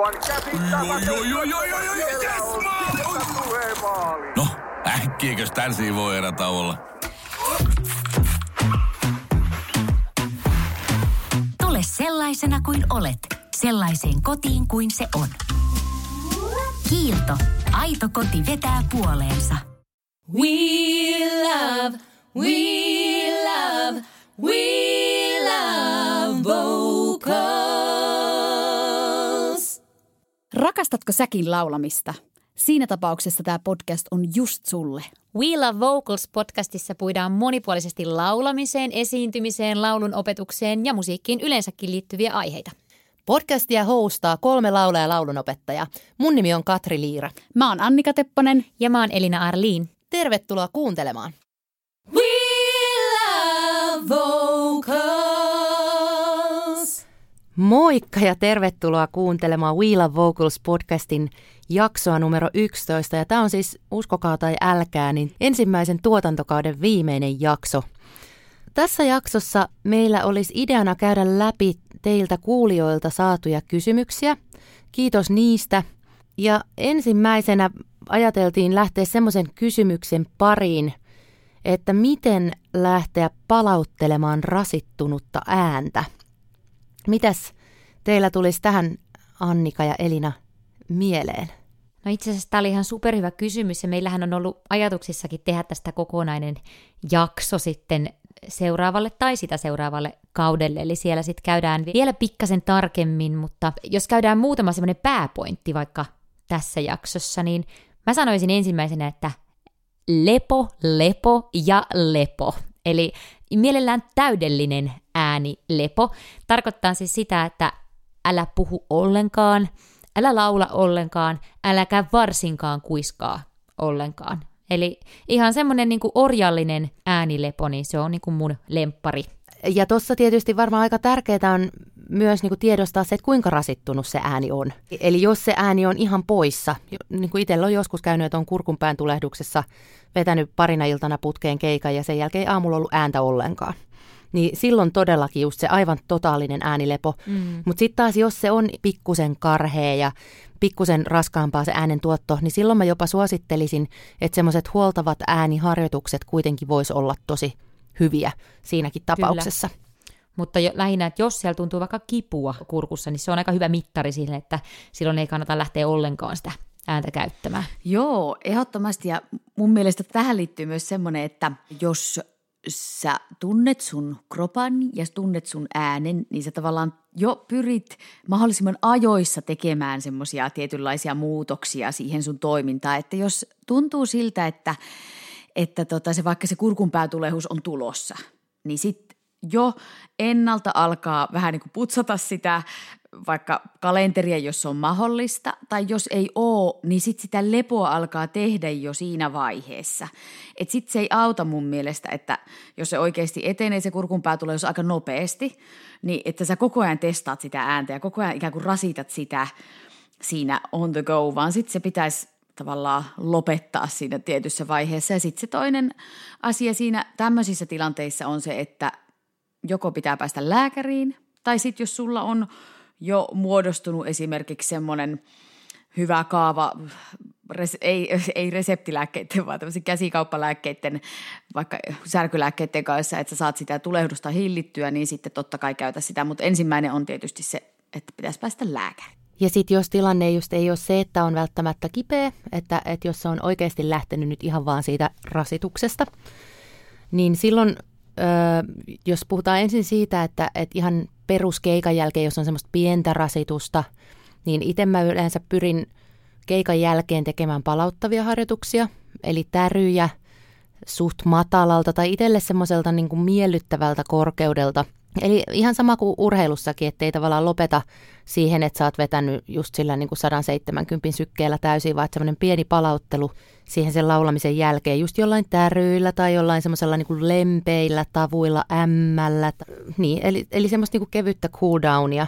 Aivan käsittämätöntä. Joo, joo, joo, joo, joo, joo, Siellä yes. No, äkkiäkös tän voi erä olla? Tule sellaisena kuin olet, sellaiseen kotiin kuin se on. Kiilto. Aito koti vetää puoleensa. We love, we love, we love vocals. Rakastatko säkin laulamista? Siinä tapauksessa tämä podcast on just sulle. We Love Vocals podcastissa puidaan monipuolisesti laulamiseen, esiintymiseen, laulun opetukseen ja musiikkiin yleensäkin liittyviä aiheita. Podcastia hostaa kolme laulaa ja laulunopettajaa. Mun nimi on Katri Liira. Mä oon Annika Tepponen. Ja mä oon Elina Arliin. Tervetuloa kuuntelemaan. Moikka ja tervetuloa kuuntelemaan We Love Vocals podcastin jaksoa numero 11. Ja tämä on siis, uskokaa tai älkää, niin ensimmäisen tuotantokauden viimeinen jakso. Tässä jaksossa meillä olisi ideana käydä läpi teiltä kuulijoilta saatuja kysymyksiä. Kiitos niistä. Ja ensimmäisenä ajateltiin lähteä semmoisen kysymyksen pariin, että miten lähteä palauttelemaan rasittunutta ääntä. Mitäs teillä tulisi tähän Annika ja Elina mieleen? No itse asiassa tämä oli ihan superhyvä kysymys ja meillähän on ollut ajatuksissakin tehdä tästä kokonainen jakso sitten seuraavalle tai sitä seuraavalle kaudelle. Eli siellä sitten käydään vielä pikkasen tarkemmin, mutta jos käydään muutama semmoinen pääpointti vaikka tässä jaksossa, niin mä sanoisin ensimmäisenä, että lepo, lepo ja lepo. Eli mielellään täydellinen ääni lepo. Tarkoittaa siis sitä, että älä puhu ollenkaan, älä laula ollenkaan, äläkä varsinkaan kuiskaa ollenkaan. Eli ihan semmoinen niin orjallinen äänilepo, niin se on niin kuin mun lemppari. Ja tuossa tietysti varmaan aika tärkeää on myös niin kuin tiedostaa se, että kuinka rasittunut se ääni on. Eli jos se ääni on ihan poissa, niin kuin itsellä on joskus käynyt, että on kurkunpään tulehduksessa vetänyt parina iltana putkeen keikan ja sen jälkeen ei aamulla ollut ääntä ollenkaan. Niin silloin todellakin just se aivan totaalinen äänilepo. Mm. Mutta sitten taas jos se on pikkusen karhea ja pikkusen raskaampaa se äänen tuotto, niin silloin mä jopa suosittelisin, että semmoiset huoltavat ääniharjoitukset kuitenkin voisi olla tosi hyviä siinäkin tapauksessa. Kyllä. Mutta jo, lähinnä, että jos siellä tuntuu vaikka kipua kurkussa, niin se on aika hyvä mittari siihen, että silloin ei kannata lähteä ollenkaan sitä ääntä käyttämään. Joo, ehdottomasti. Ja mun mielestä tähän liittyy myös semmoinen, että jos sä tunnet sun kropan ja tunnet sun äänen, niin sä tavallaan jo pyrit mahdollisimman ajoissa tekemään semmoisia tietynlaisia muutoksia siihen sun toimintaan. Että jos tuntuu siltä, että, että tota se, vaikka se kurkunpäätulehus on tulossa, niin sitten jo ennalta alkaa vähän niin kuin putsata sitä vaikka kalenteria, jos on mahdollista, tai jos ei ole, niin sitten sitä lepoa alkaa tehdä jo siinä vaiheessa. Että sitten se ei auta mun mielestä, että jos se oikeasti etenee, se kurkunpää tulee jos aika nopeasti, niin että sä koko ajan testaat sitä ääntä ja koko ajan ikään kuin rasitat sitä siinä on the go, vaan sitten se pitäisi tavallaan lopettaa siinä tietyssä vaiheessa. Ja sitten se toinen asia siinä tämmöisissä tilanteissa on se, että joko pitää päästä lääkäriin, tai sitten jos sulla on jo muodostunut esimerkiksi semmoinen hyvä kaava, res, ei, ei reseptilääkkeiden, vaan tämmöisen käsikauppalääkkeiden, vaikka särkylääkkeiden kanssa, että sä saat sitä tulehdusta hillittyä, niin sitten totta kai käytä sitä. Mutta ensimmäinen on tietysti se, että pitäisi päästä lääkäriin. Ja sitten jos tilanne just ei ole se, että on välttämättä kipeä, että, että jos se on oikeasti lähtenyt nyt ihan vaan siitä rasituksesta, niin silloin jos puhutaan ensin siitä, että, että ihan peruskeikan jälkeen, jos on semmoista pientä rasitusta, niin itse mä yleensä pyrin keikan jälkeen tekemään palauttavia harjoituksia, eli täryjä suht matalalta tai itselle semmoiselta niin kuin miellyttävältä korkeudelta. Eli ihan sama kuin urheilussakin, ettei tavallaan lopeta siihen, että sä oot vetänyt just sillä niin kuin 170 sykkeellä täysin, vaan semmoinen pieni palauttelu siihen sen laulamisen jälkeen, just jollain täryillä tai jollain semmoisella niin lempeillä tavuilla, ämmällä, niin, eli, eli semmoista niin kuin kevyttä cooldownia.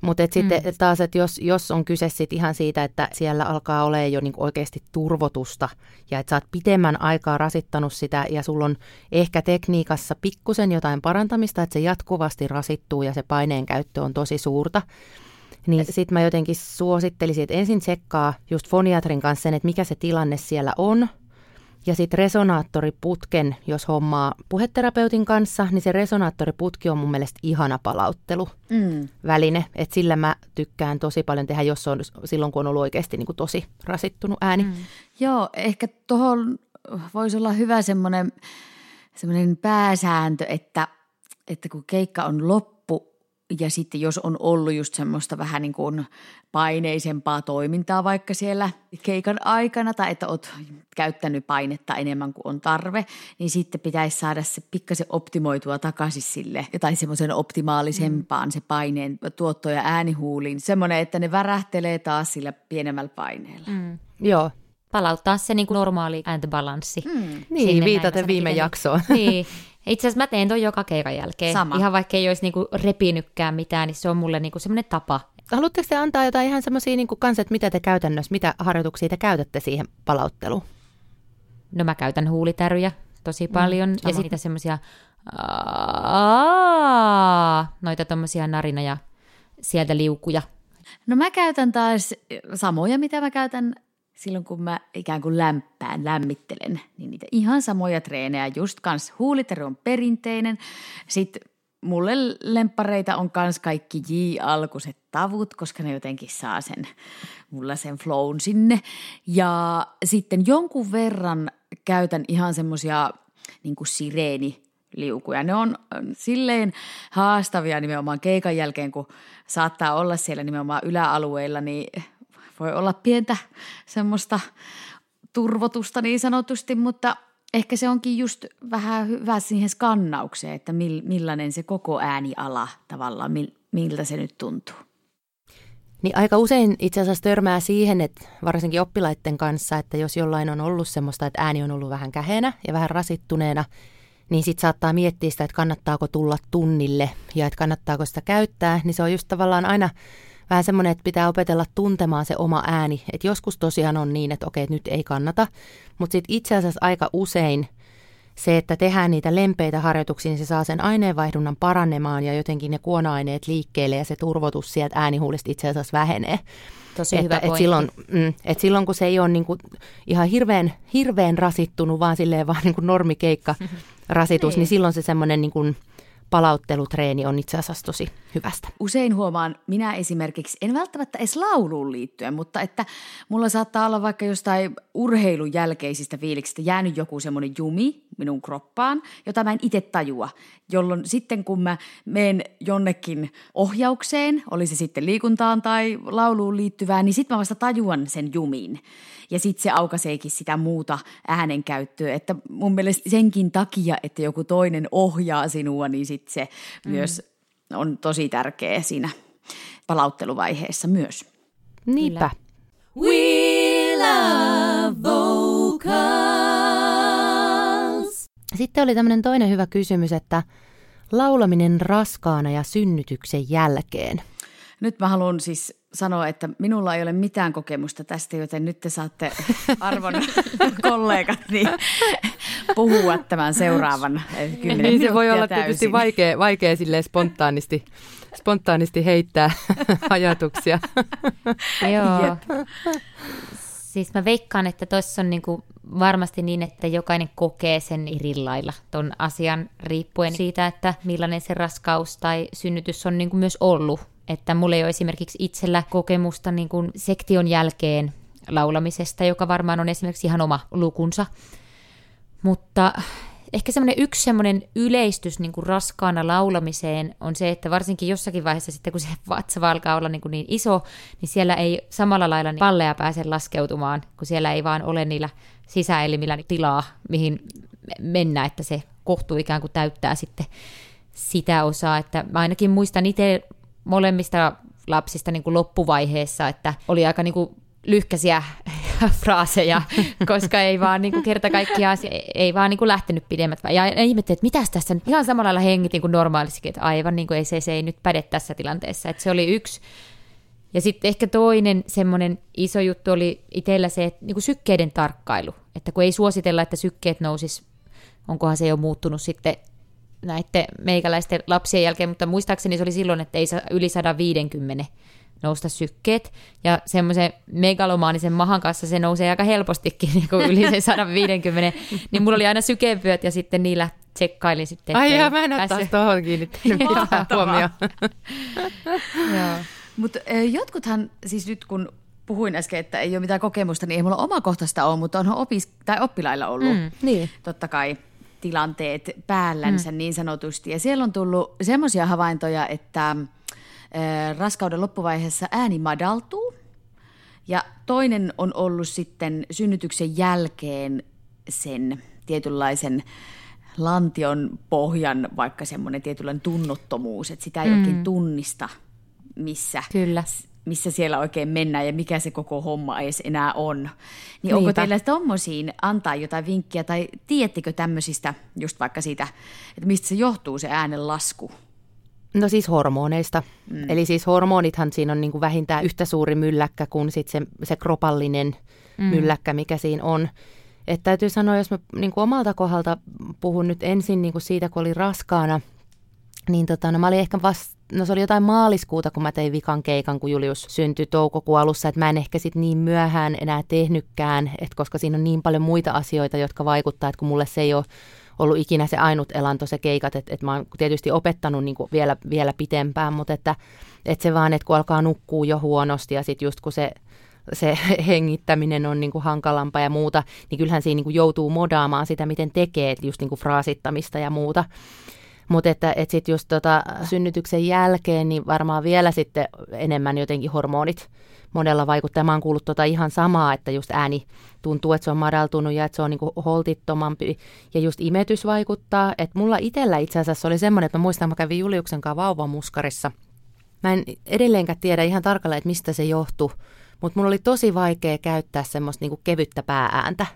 Mutta mm. sitten taas, että jos, jos on kyse sit ihan siitä, että siellä alkaa olla jo niin oikeasti turvotusta ja että sä oot pitemmän aikaa rasittanut sitä ja sulla on ehkä tekniikassa pikkusen jotain parantamista, että se jatkuvasti rasittuu ja se paineen käyttö on tosi suurta, Niin sitten mä jotenkin suosittelisin, että ensin tsekkaa just foniatrin kanssa sen, että mikä se tilanne siellä on. Ja sitten resonaattoriputken, jos hommaa puheterapeutin kanssa, niin se resonaattoriputki on mun mielestä ihana palauttelu Mm. väline. Että sillä mä tykkään tosi paljon tehdä, jos on silloin, kun on ollut oikeasti niin kuin tosi rasittunut ääni. Mm. Joo, ehkä tuohon voisi olla hyvä semmoinen, semmoinen pääsääntö, että, että kun keikka on loppu ja sitten jos on ollut just semmoista vähän niin kuin paineisempaa toimintaa vaikka siellä keikan aikana tai että oot käyttänyt painetta enemmän kuin on tarve, niin sitten pitäisi saada se pikkasen optimoitua takaisin sille jotain semmoisen optimaalisempaan se paineen tuotto ja äänihuuliin. Semmoinen, että ne värähtelee taas sillä pienemmällä paineella. Mm. Joo, Palauttaa se niin kuin normaali ääntobalanssi. Mm. niin viitaten viime jaksoon. Niin. Itse asiassa mä teen ton joka keikan jälkeen. Sama. Ihan vaikka ei olisi niinku repinytkään mitään, niin se on mulle niinku semmoinen tapa. Haluatteko te antaa jotain ihan semmoisia niin kanssa, että mitä te käytännössä, mitä harjoituksia te käytätte siihen palautteluun? No mä käytän huulitäryjä tosi paljon mm, ja sitten semmoisia noita tommosia narina ja sieltä liukuja. No mä käytän taas samoja, mitä mä käytän silloin, kun mä ikään kuin lämpään, lämmittelen. Niin niitä ihan samoja treenejä, just kans huulitery on perinteinen. Sitten mulle lempareita on kans kaikki J-alkuiset tavut, koska ne jotenkin saa sen, mulla sen flown sinne. Ja sitten jonkun verran käytän ihan semmosia niin kuin sireeni liukuja. Ne on silleen haastavia nimenomaan keikan jälkeen, kun saattaa olla siellä nimenomaan yläalueilla, niin voi olla pientä semmoista turvotusta niin sanotusti, mutta ehkä se onkin just vähän hyvä siihen skannaukseen, että mil, millainen se koko ääniala tavallaan, mil, miltä se nyt tuntuu. Niin aika usein itse asiassa törmää siihen, että varsinkin oppilaiden kanssa, että jos jollain on ollut semmoista, että ääni on ollut vähän kähenä ja vähän rasittuneena, niin sitten saattaa miettiä sitä, että kannattaako tulla tunnille ja että kannattaako sitä käyttää, niin se on just tavallaan aina vähän semmoinen, että pitää opetella tuntemaan se oma ääni. Että joskus tosiaan on niin, että okei, että nyt ei kannata, mutta sitten itse asiassa aika usein se, että tehdään niitä lempeitä harjoituksia, niin se saa sen aineenvaihdunnan paranemaan ja jotenkin ne kuona-aineet liikkeelle ja se turvotus sieltä äänihuulista itse asiassa vähenee. Tosi että, hyvä että silloin, mm, että silloin kun se ei ole niin kuin ihan hirveän, hirveän rasittunut, vaan silleen vaan niin kuin normikeikka rasitus, niin. niin silloin se semmoinen niin kuin palauttelutreeni on itse asiassa tosi hyvästä. Usein huomaan, minä esimerkiksi, en välttämättä edes lauluun liittyen, mutta että mulla saattaa olla vaikka jostain urheilun jälkeisistä fiiliksistä jäänyt joku semmoinen jumi minun kroppaan, jota mä en itse tajua, jolloin sitten kun mä menen jonnekin ohjaukseen, oli se sitten liikuntaan tai lauluun liittyvää, niin sitten mä vasta tajuan sen jumin. Ja sitten se aukaiseekin sitä muuta äänenkäyttöä, että mun mielestä senkin takia, että joku toinen ohjaa sinua, niin sitten se mm. myös on tosi tärkeä siinä palautteluvaiheessa myös. Niinpä. We love vocals. Sitten oli tämmöinen toinen hyvä kysymys, että laulaminen raskaana ja synnytyksen jälkeen. Nyt mä haluan siis sanoa, että minulla ei ole mitään kokemusta tästä, joten nyt te saatte arvon kollegat niin puhua tämän seuraavan eh, kymmenen Niin se voi olla täysin. tietysti vaikea, vaikea silleen spontaanisti, spontaanisti heittää ajatuksia. Joo. Siis mä veikkaan, että tuossa on niinku varmasti niin, että jokainen kokee sen eri lailla ton asian riippuen siitä, että millainen se raskaus tai synnytys on niinku myös ollut. Että mulla ei ole esimerkiksi itsellä kokemusta niinku sektion jälkeen laulamisesta, joka varmaan on esimerkiksi ihan oma lukunsa. Mutta ehkä semmoinen yksi semmoinen yleistys niin kuin raskaana laulamiseen on se, että varsinkin jossakin vaiheessa sitten, kun se vatsa alkaa olla niin, kuin niin iso, niin siellä ei samalla lailla niin palleja pääse laskeutumaan, kun siellä ei vaan ole niillä sisäelimillä tilaa, mihin mennä, että se kohtuu ikään kuin täyttää sitten sitä osaa. Että mä ainakin muistan itse molemmista lapsista niin kuin loppuvaiheessa, että oli aika niin kuin lyhkäisiä fraaseja, koska ei vaan niin kuin kerta kaikkiaan, ei vaan niin kuin lähtenyt pidemmät. Ja ihmettelin, että mitäs tässä nyt ihan samalla lailla hengitin kuin normaalistikin, että aivan niin kuin ei se, se ei nyt päde tässä tilanteessa. Että se oli yksi. Ja sitten ehkä toinen semmoinen iso juttu oli itsellä se, että niin kuin sykkeiden tarkkailu. Että kun ei suositella, että sykkeet nousis, onkohan se jo muuttunut sitten näiden meikäläisten lapsien jälkeen, mutta muistaakseni se oli silloin, että ei saa yli 150 nousta sykkeet. Ja semmoisen megalomaanisen mahan kanssa se nousee aika helpostikin niin kuin yli se 150. niin mulla oli aina sykevyöt ja sitten niillä tsekkailin sitten. Ai jaa, mä en ole taas tuohon kiinnittänyt mitään huomioon. Mutta jotkuthan, siis nyt kun puhuin äsken, että ei ole mitään kokemusta, niin ei mulla omakohtaista ole, mutta onhan opis- tai oppilailla ollut mm. Niin. totta kai tilanteet päällänsä mm. niin sanotusti. Ja siellä on tullut semmoisia havaintoja, että raskauden loppuvaiheessa ääni madaltuu. Ja toinen on ollut sitten synnytyksen jälkeen sen tietynlaisen lantion pohjan, vaikka semmoinen tietynlainen tunnottomuus, että sitä ei mm. oikein tunnista, missä, Kyllä. Missä siellä oikein mennään ja mikä se koko homma edes enää on. Niin onko Niinpä. teillä tommosiin antaa jotain vinkkiä tai tiedättekö tämmöisistä, just vaikka siitä, että mistä se johtuu se äänen lasku? No siis hormoneista. Mm. Eli siis hormonithan siinä on niin kuin vähintään yhtä suuri mylläkkä kuin sit se, se kropallinen mm. mylläkkä, mikä siinä on. Että täytyy sanoa, jos mä niin kuin omalta kohdalta puhun nyt ensin niin kuin siitä, kun oli raskaana, niin tota, no mä olin ehkä vasta, no se oli jotain maaliskuuta, kun mä tein vikan keikan, kun Julius syntyi toukokuun alussa, että mä en ehkä sit niin myöhään enää tehnytkään, että koska siinä on niin paljon muita asioita, jotka vaikuttaa, että kun mulle se ei ole ollut ikinä se ainut elanto, se keikat, että, että mä oon tietysti opettanut niin vielä, vielä pitempään, mutta että, että se vaan, että kun alkaa nukkua jo huonosti ja sitten just kun se se hengittäminen on niin kuin hankalampaa ja muuta, niin kyllähän siinä niin kuin joutuu modaamaan sitä, miten tekee, just niin kuin fraasittamista ja muuta. Mutta että, että sitten just tota, synnytyksen jälkeen, niin varmaan vielä sitten enemmän jotenkin hormonit monella vaikuttaa. Mä oon kuullut tota ihan samaa, että just ääni tuntuu, että se on madaltunut ja että se on niinku holtittomampi. Ja just imetys vaikuttaa. Että mulla itsellä itse asiassa oli semmoinen, että mä muistan, mä kävin Juliuksen kanssa vauvamuskarissa. Mä en edelleenkään tiedä ihan tarkalleen, että mistä se johtui, mutta mulla oli tosi vaikea käyttää semmoista niinku kevyttä pääääntä.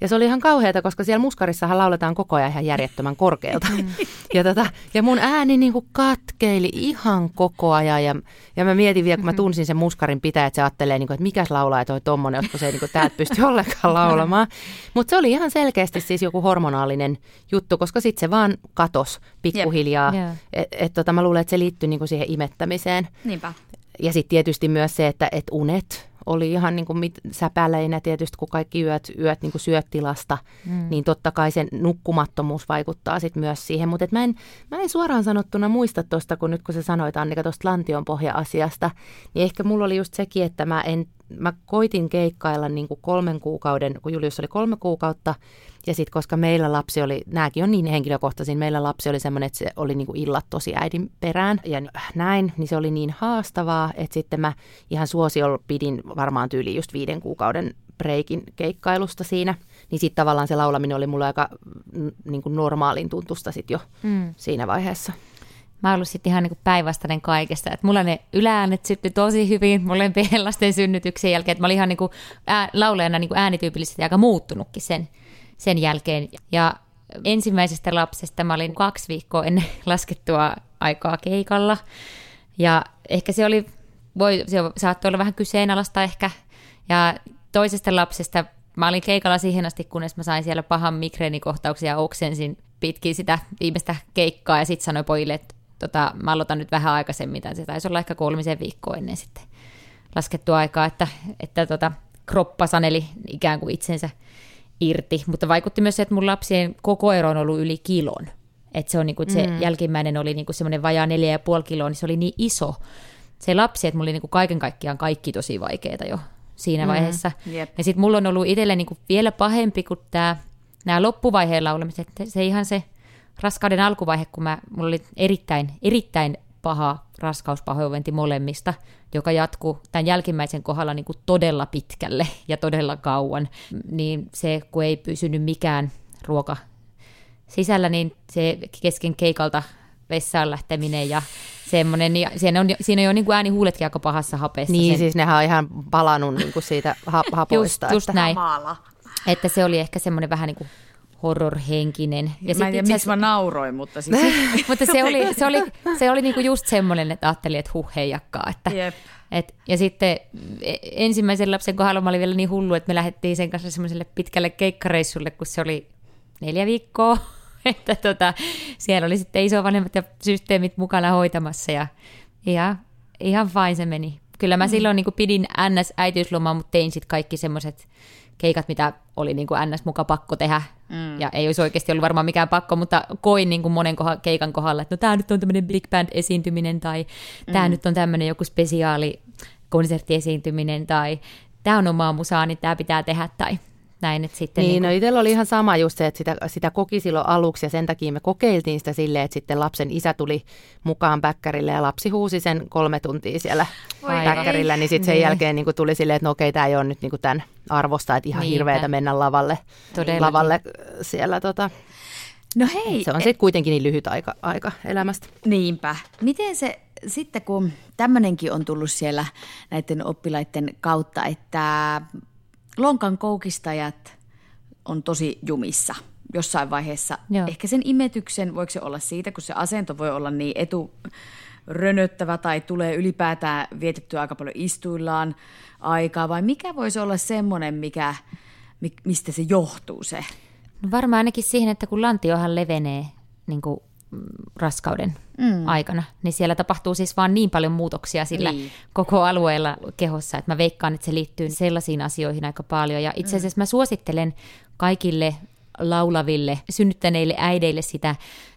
Ja se oli ihan kauheata, koska siellä muskarissahan lauletaan koko ajan ihan järjettömän korkealta. ja, tota, ja mun ääni niin kuin katkeili ihan koko ajan. Ja, ja mä mietin vielä, kun mä tunsin sen muskarin pitää, että se ajattelee, niin kuin, että mikäs laulaa toi tommonen, josko se ei niin täältä pysty ollenkaan laulamaan. Mutta se oli ihan selkeästi siis joku hormonaalinen juttu, koska sitten se vaan katos pikkuhiljaa. Jep. Joo. Et, et, tota, mä luulen, että se liittyy niin kuin siihen imettämiseen. Niinpä. Ja sitten tietysti myös se, että, että unet oli ihan niin kuin mit, säpäleinä tietysti, kun kaikki yöt, yöt niin kuin syöt tilasta, mm. niin totta kai sen nukkumattomuus vaikuttaa sitten myös siihen. Mutta mä en, mä en suoraan sanottuna muista tuosta, kun nyt kun sä sanoit Annika tuosta lantion pohja-asiasta, niin ehkä mulla oli just sekin, että mä en mä koitin keikkailla niin kuin kolmen kuukauden, kun Julius oli kolme kuukautta, ja sitten koska meillä lapsi oli, nämäkin on niin henkilökohtaisin, meillä lapsi oli semmoinen, että se oli niin kuin illat tosi äidin perään ja näin, niin se oli niin haastavaa, että sitten mä ihan suosiolla pidin varmaan tyyli just viiden kuukauden breikin keikkailusta siinä, niin sitten tavallaan se laulaminen oli mulle aika niin kuin normaalin tuntusta sitten jo mm. siinä vaiheessa. Mä ollut sitten ihan niin päinvastainen kaikesta. Et mulla ne ylääänet syttyi tosi hyvin molempien lasten synnytyksen jälkeen. Et mä olin ihan niin kuin ää, laulajana niin kuin äänityypillisesti aika muuttunutkin sen, sen jälkeen. Ja ensimmäisestä lapsesta mä olin kaksi viikkoa ennen laskettua aikaa keikalla. Ja ehkä se oli, voi, se saattoi olla vähän kyseenalaista ehkä. Ja toisesta lapsesta mä olin keikalla siihen asti, kunnes mä sain siellä pahan migreenikohtauksia ja oksensin pitkin sitä viimeistä keikkaa ja sitten sanoin pojille, että tota, mä aloitan nyt vähän aikaisemmin, tai se taisi olla ehkä kolmisen viikkoa ennen sitten laskettua aikaa, että, että tota, kroppa saneli ikään kuin itsensä irti, mutta vaikutti myös se, että mun lapsien koko ero on ollut yli kilon. Että se, on niinku, että se mm. jälkimmäinen oli niinku semmoinen vajaa neljä ja puoli kiloa, niin se oli niin iso se lapsi, että mulla oli niinku kaiken kaikkiaan kaikki tosi vaikeita jo siinä mm. vaiheessa. Jep. Ja sitten mulla on ollut itselle niinku vielä pahempi kuin tämä, nämä loppuvaiheen laulamiset, että se ihan se raskauden alkuvaihe, kun mä, mulla oli erittäin, erittäin paha raskauspahoinvointi molemmista, joka jatkuu tämän jälkimmäisen kohdalla niin kuin todella pitkälle ja todella kauan, niin se, kun ei pysynyt mikään ruoka sisällä, niin se kesken keikalta vessaan lähteminen ja semmoinen, niin siinä on, siinä on jo niin kuin äänihuuletkin aika pahassa hapessa. Niin, sen, siis nehän on ihan palannut niin kuin siitä ha- hapoista. just, just että... näin, Maala. että se oli ehkä semmoinen vähän niin kuin horrorhenkinen. Ja mä en tiedä, miksi mä nauroin, mutta siis... Mutta se oli, se oli, se oli niinku just semmoinen, että ajattelin, että huh heijakkaa. Että, Jep. et, ja sitten e- ensimmäisen lapsen kohdalla mä olin vielä niin hullu, että me lähdettiin sen kanssa semmoiselle pitkälle keikkareissulle, kun se oli neljä viikkoa. Että tota, siellä oli sitten isovanhemmat ja systeemit mukana hoitamassa ja, ja ihan vain se meni kyllä mä silloin niin pidin NS-äitiyslomaa, mutta tein sitten kaikki semmoiset keikat, mitä oli niin kuin NS muka pakko tehdä. Mm. Ja ei olisi oikeasti ollut varmaan mikään pakko, mutta koin niin kuin monen koha, keikan kohdalla, että no tämä nyt on tämmöinen big band esiintyminen tai mm. tämä nyt on tämmöinen joku spesiaali konserttiesiintyminen tai tämä on omaa musaa, niin tämä pitää tehdä tai näin. Että sitten niin, niin kuin... no itsellä oli ihan sama just se, että sitä, sitä koki silloin aluksi ja sen takia me kokeiltiin sitä silleen, että sitten lapsen isä tuli mukaan päkkärille ja lapsi huusi sen kolme tuntia siellä Oi, päkkärillä, ei. niin sitten sen Niin. jälkeen niin kuin tuli silleen, että no okei, tämä ei ole nyt niin kuin tämän arvosta, että ihan Niinpä. hirveätä mennä lavalle, Todellakin. lavalle siellä tota, No hei, se on sitten kuitenkin niin lyhyt aika, aika elämästä. Niinpä. Miten se sitten, kun tämmöinenkin on tullut siellä näiden oppilaiden kautta, että lonkan koukistajat on tosi jumissa jossain vaiheessa. Joo. Ehkä sen imetyksen, voiko se olla siitä, kun se asento voi olla niin etu rönöttävä tai tulee ylipäätään vietettyä aika paljon istuillaan aikaa, vai mikä voisi olla semmoinen, mikä, mi- mistä se johtuu se? No varmaan ainakin siihen, että kun lantiohan levenee niin kuin raskauden mm. aikana, niin siellä tapahtuu siis vaan niin paljon muutoksia sillä Niin. koko alueella kehossa, että mä veikkaan, että se liittyy sellaisiin asioihin aika paljon. Ja itse asiassa mä suosittelen kaikille laulaville, synnyttäneille äideille sitä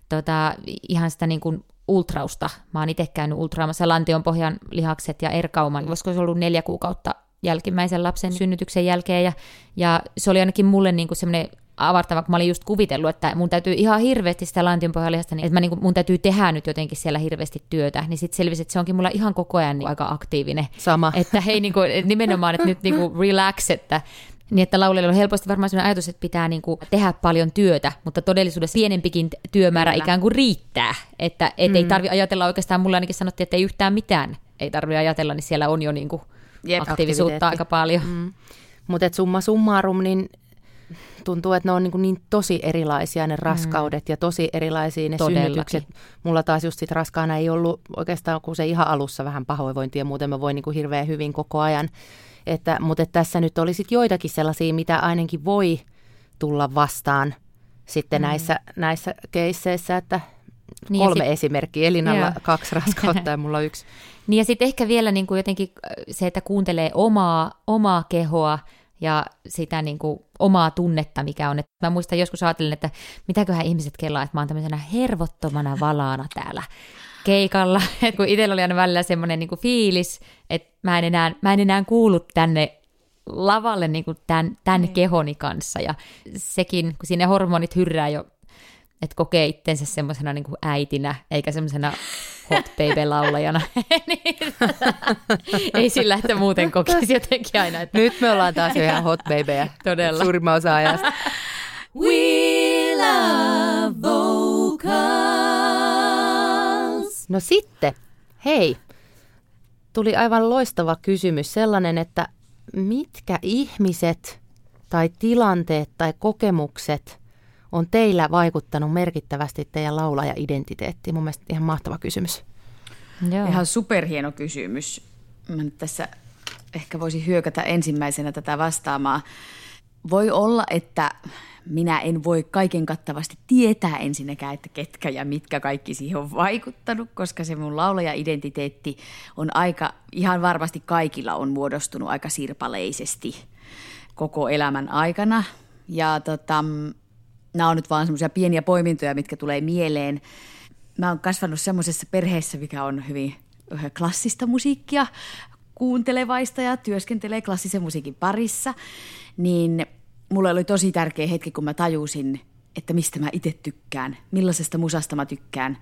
tota, ihan sitä niin kuin ultrausta. Mä oon itse käynyt ultraamassa lantion pohjan lihakset ja erkauman, koska se ollut neljä kuukautta jälkimmäisen lapsen synnytyksen jälkeen. Ja, ja se oli ainakin mulle niin kuin semmoinen avartava, kun mä olin just kuvitellut, että mun täytyy ihan hirveästi sitä lantionpohjalihasta, niin että mä niin kuin, mun täytyy tehdä nyt jotenkin siellä hirveästi työtä, niin sitten selvisi, että se onkin mulla ihan koko ajan niin aika aktiivinen. Sama. Että hei, niin kuin, nimenomaan, että nyt niin kuin relax, että niin että laulajilla on helposti varmaan sellainen ajatus, että pitää niin kuin tehdä paljon työtä, mutta todellisuudessa pienempikin työmäärä Kyllä. ikään kuin riittää. Että et mm. ei tarvi ajatella oikeastaan, mulla ainakin sanottiin, että ei yhtään mitään ei tarvi ajatella, niin siellä on jo niin kuin Jep. aktiivisuutta Aktiviteetti. aika paljon. Mm. Mutta summa summarum, niin tuntuu, että ne on niin, niin tosi erilaisia ne raskaudet mm. ja tosi erilaisia ne Todellakin. synnytykset. Mulla taas just sit raskaana ei ollut oikeastaan kuin se ihan alussa vähän pahoinvointia, muuten mä voin niin kuin hirveän hyvin koko ajan. Että, mutta että tässä nyt oli sit joitakin sellaisia, mitä ainakin voi tulla vastaan sitten mm. näissä, näissä keisseissä, että Niin kolme sit- esimerkkiä. Elinalla Joo. kaksi raskautta ja mulla yksi. Niin ja sitten ehkä vielä niin kuin jotenkin äh, se, että kuuntelee omaa, omaa kehoa ja sitä niin kuin omaa tunnetta, mikä on. Et mä muistan joskus ajattelin, että mitäköhän ihmiset kelaa, että mä oon tämmöisenä hervottomana valaana täällä keikalla. Et kun itsellä oli aina välillä semmoinen niin kuin fiilis, että mä en enää, mä en enää kuulu tänne lavalle niin kuin tämän, tämän kehoni kanssa. Ja sekin, kun siinä hormonit hyrrää jo että kokee itsensä semmoisena niin äitinä, eikä semmoisena hot baby-laulajana. Niin, Ei sillä, että muuten kokisi jotenkin aina, että Nyt me ollaan taas jo ihan hot babyjä. Todella. Suurimman osa ajasta. We love vocals. No sitten, hei, tuli aivan loistava kysymys, sellainen, että mitkä ihmiset tai tilanteet tai kokemukset on teillä vaikuttanut merkittävästi teidän laulaja-identiteettiin? Mun mielestä ihan mahtava kysymys. Joo. Ihan superhieno kysymys. Mä nyt tässä ehkä voisin hyökätä ensimmäisenä tätä vastaamaan. Voi olla, että minä en voi kaiken kattavasti tietää ensinnäkään, että ketkä ja mitkä kaikki siihen on vaikuttanut, koska se mun laulaja-identiteetti on aika, ihan varmasti kaikilla on muodostunut aika sirpaleisesti koko elämän aikana. Ja tota, nämä on nyt vaan semmoisia pieniä poimintoja, mitkä tulee mieleen. Mä oon kasvanut semmoisessa perheessä, mikä on hyvin ö, klassista musiikkia kuuntelevaista ja työskentelee klassisen musiikin parissa, niin mulle oli tosi tärkeä hetki, kun mä tajusin, että mistä mä itse tykkään, millaisesta musasta mä tykkään.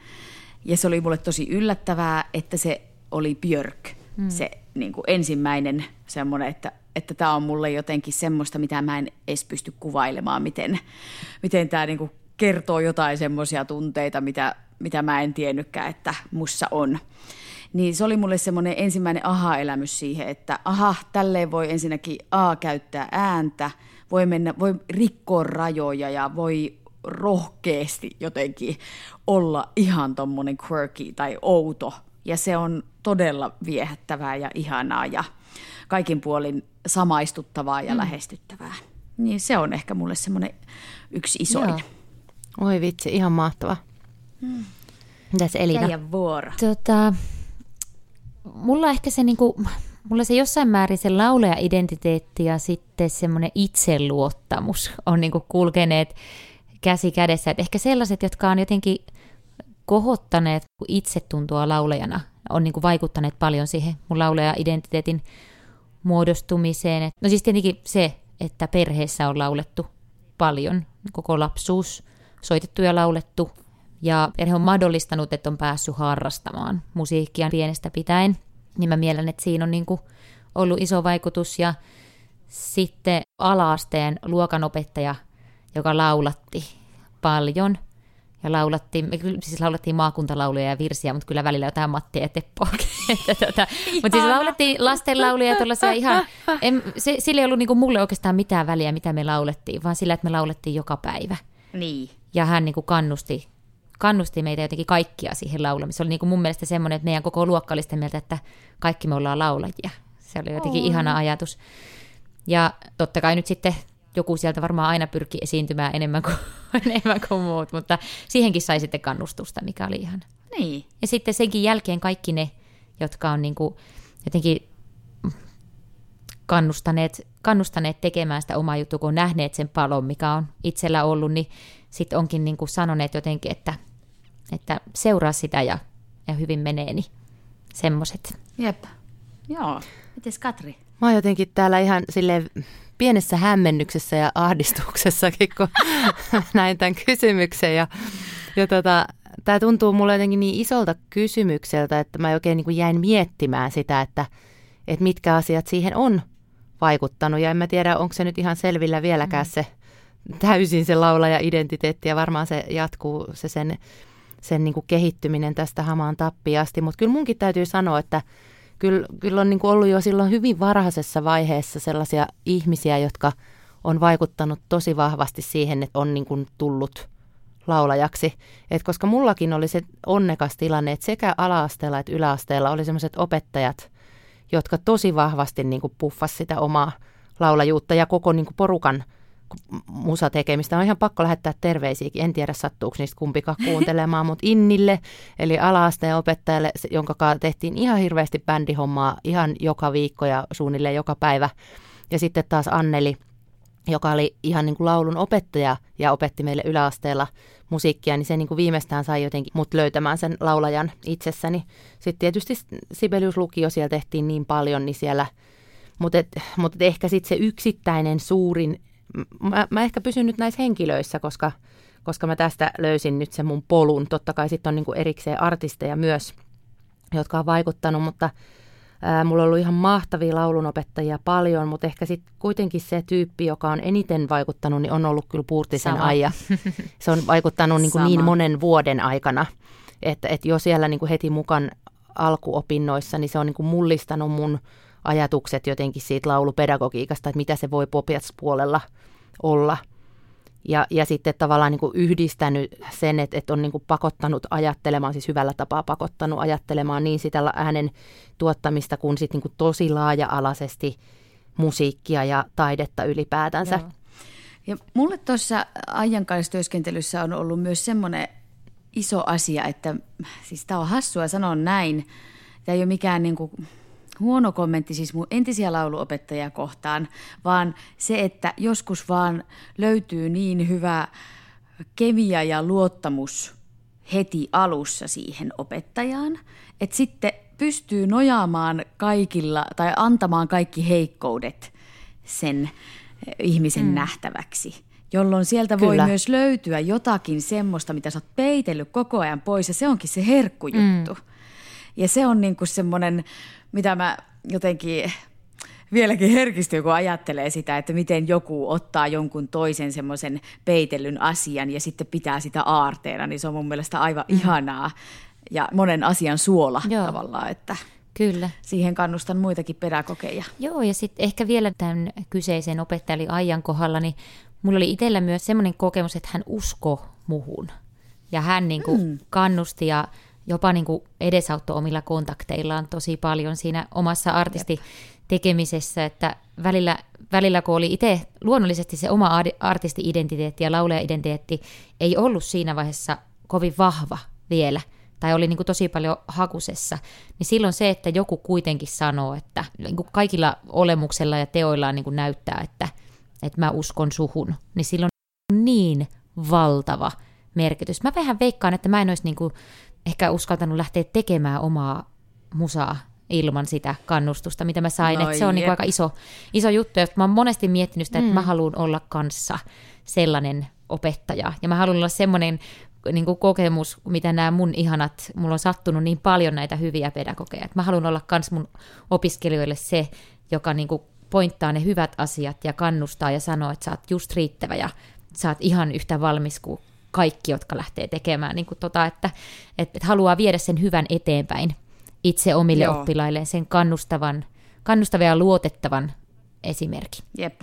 Ja se oli mulle tosi yllättävää, että se oli Björk, mm. se niin kuin ensimmäinen semmoinen, että että tämä on mulle jotenkin semmoista, mitä mä en edes pysty kuvailemaan, miten, miten tämä niin kuin kertoo jotain semmoisia tunteita, mitä, mitä mä en tiennytkään, että mussa on. Niin se oli mulle semmoinen ensimmäinen aha-elämys siihen, että aha, tälleen voi ensinnäkin A käyttää ääntä, voi mennä, voi rikkoa rajoja ja voi rohkeasti jotenkin olla ihan tommonen quirky tai outo. Ja se on todella viehättävää ja ihanaa ja kaikin puolin samaistuttavaa ja mm. lähestyttävää. Niin se on ehkä mulle semmoinen yksi isoin. Joo. Oi vitsi, ihan mahtava. Hmm. Mitäs Elina? Teidän vuoro. Tota, mulla ehkä se niinku mulla se jossain määrin se laulaja-identiteetti ja sitten semmoinen itseluottamus on niin kulkeneet käsi kädessä. Et ehkä sellaiset, jotka on jotenkin kohottaneet itsetuntoa laulajana, on niin vaikuttaneet paljon siihen mun laulaja-identiteetin muodostumiseen. No siis tietenkin se, että perheessä on laulettu paljon, koko lapsuus, soitettu ja laulettu. Ja perhe on mahdollistanut, että on päässyt harrastamaan musiikkia pienestä pitäen. Niin mä mielen, että siinä on niin kuin ollut iso vaikutus. Ja sitten alaasteen luokanopettaja, joka laulatti paljon. Ja laulattiin, me siis laulettiin maakuntalauluja ja virsiä, mutta kyllä välillä jotain Mattia ja Teppoakin. tota, mutta siis laulettiin lastenlauluja tuollaisia ihan, en, se, sillä ei ollut niinku mulle oikeastaan mitään väliä, mitä me laulettiin, vaan sillä, että me laulettiin joka päivä. Niin. Ja hän niinku kannusti, kannusti meitä jotenkin kaikkia siihen laulamiseen. Se oli niinku mun mielestä semmoinen, että meidän koko luokka oli sitä mieltä, että kaikki me ollaan laulajia. Se oli jotenkin oh. ihana ajatus. Ja totta kai nyt sitten joku sieltä varmaan aina pyrkii esiintymään enemmän kuin, enemmän kuin muut, mutta siihenkin sai sitten kannustusta, mikä oli ihan. Niin. Ja sitten senkin jälkeen kaikki ne, jotka on niin kuin jotenkin kannustaneet, kannustaneet tekemään sitä omaa juttua, kun on nähneet sen palon, mikä on itsellä ollut, niin sitten onkin niin kuin sanoneet jotenkin, että, että seuraa sitä ja, ja hyvin menee, niin semmoiset. Jep. Joo. Mites Katri? Mä oon jotenkin täällä ihan silleen pienessä hämmennyksessä ja ahdistuksessakin, kun näin tämän kysymyksen. Ja, ja tota, tämä tuntuu mulle jotenkin niin isolta kysymykseltä, että mä oikein niin kuin jäin miettimään sitä, että, että mitkä asiat siihen on vaikuttanut. Ja en mä tiedä, onko se nyt ihan selvillä vieläkään mm. se täysin se laulaja-identiteetti ja varmaan se jatkuu se sen, sen niin kuin kehittyminen tästä hamaan tappiasti. Mutta kyllä munkin täytyy sanoa, että kyllä, kyllä on niin kuin ollut jo silloin hyvin varhaisessa vaiheessa sellaisia ihmisiä, jotka on vaikuttanut tosi vahvasti siihen, että on niin kuin tullut laulajaksi. Et koska mullakin oli se onnekas tilanne, että sekä alaasteella että yläasteella oli sellaiset opettajat, jotka tosi vahvasti niin kuin puffas sitä omaa laulajuutta ja koko niin kuin porukan – musatekemistä. On ihan pakko lähettää terveisiäkin. En tiedä sattuuko niistä kumpikaan kuuntelemaan, mutta Innille, eli alaasteen opettajalle, jonka kanssa tehtiin ihan hirveästi bändihommaa ihan joka viikko ja suunnilleen joka päivä. Ja sitten taas Anneli, joka oli ihan niin kuin laulun opettaja ja opetti meille yläasteella musiikkia, niin se niin kuin viimeistään sai jotenkin mut löytämään sen laulajan itsessäni. Sitten tietysti Sibelius Lukio siellä tehtiin niin paljon, niin siellä, mutta, et, mutta et ehkä sitten se yksittäinen suurin mä, mä ehkä pysyn nyt näissä henkilöissä, koska, koska mä tästä löysin nyt sen mun polun. Totta kai sitten on niin kuin erikseen artisteja myös, jotka on vaikuttanut, mutta ää, mulla on ollut ihan mahtavia laulunopettajia paljon, mutta ehkä sitten kuitenkin se tyyppi, joka on eniten vaikuttanut, niin on ollut kyllä Puurtisen Sama. Aija. Se on vaikuttanut niin, kuin niin monen vuoden aikana, että, että jo siellä niin kuin heti mukaan alkuopinnoissa, niin se on niin kuin mullistanut mun ajatukset jotenkin siitä laulupedagogiikasta, että mitä se voi puolella olla. Ja, ja sitten tavallaan niin kuin yhdistänyt sen, että, että on niin kuin pakottanut ajattelemaan, siis hyvällä tapaa pakottanut ajattelemaan niin sitä äänen tuottamista kuin sitten niin kuin tosi laaja-alaisesti musiikkia ja taidetta ylipäätänsä. Joo. Ja mulle tuossa ajan kanssa työskentelyssä on ollut myös semmoinen iso asia, että siis tämä on hassua sanoa näin. Tämä ei ole mikään niin kuin huono kommentti siis mun entisiä lauluopettajia kohtaan, vaan se, että joskus vaan löytyy niin hyvä kemia ja luottamus heti alussa siihen opettajaan, että sitten pystyy nojaamaan kaikilla tai antamaan kaikki heikkoudet sen ihmisen mm. nähtäväksi jolloin sieltä Kyllä. voi myös löytyä jotakin semmoista, mitä sä oot peitellyt koko ajan pois, ja se onkin se herkkujuttu. Mm. Ja se on niinku semmoinen mitä mä jotenkin vieläkin herkistyy, kun ajattelee sitä, että miten joku ottaa jonkun toisen semmoisen peitellyn asian ja sitten pitää sitä aarteena, niin se on mun mielestä aivan mm. ihanaa ja monen asian suola Joo. tavallaan, että Kyllä. siihen kannustan muitakin pedagogeja. Joo, ja sitten ehkä vielä tämän kyseisen opettajan ajan kohdalla, niin mulla oli itsellä myös semmoinen kokemus, että hän usko muhun. Ja hän niin kuin mm. kannusti ja jopa niin kuin edesauttoi omilla kontakteillaan tosi paljon siinä omassa artistitekemisessä, että välillä, välillä kun oli itse luonnollisesti se oma artisti-identiteetti ja laulaja-identiteetti ei ollut siinä vaiheessa kovin vahva vielä, tai oli niin kuin tosi paljon hakusessa, niin silloin se, että joku kuitenkin sanoo, että niin kuin kaikilla olemuksella ja teoillaan niin kuin näyttää, että, että mä uskon suhun, niin silloin on niin valtava merkitys. Mä vähän veikkaan, että mä en olisi niin kuin ehkä uskaltanut lähteä tekemään omaa musaa ilman sitä kannustusta, mitä mä sain. No että se on niin kuin aika iso, iso juttu. Ja mä oon monesti miettinyt sitä, että mm. mä haluan olla kanssa sellainen opettaja. Ja mä haluan olla semmoinen niin kuin kokemus, mitä nämä mun ihanat, mulla on sattunut niin paljon näitä hyviä pedagogeja, että mä haluan olla kans mun opiskelijoille se, joka niin kuin pointtaa ne hyvät asiat ja kannustaa ja sanoo, että sä oot just riittävä ja sä oot ihan yhtä valmis kuin kaikki, jotka lähtee tekemään, niin kuin tota, että, että, että haluaa viedä sen hyvän eteenpäin itse omille Joo. oppilailleen, sen kannustavan, kannustavan ja luotettavan esimerkin. Jep.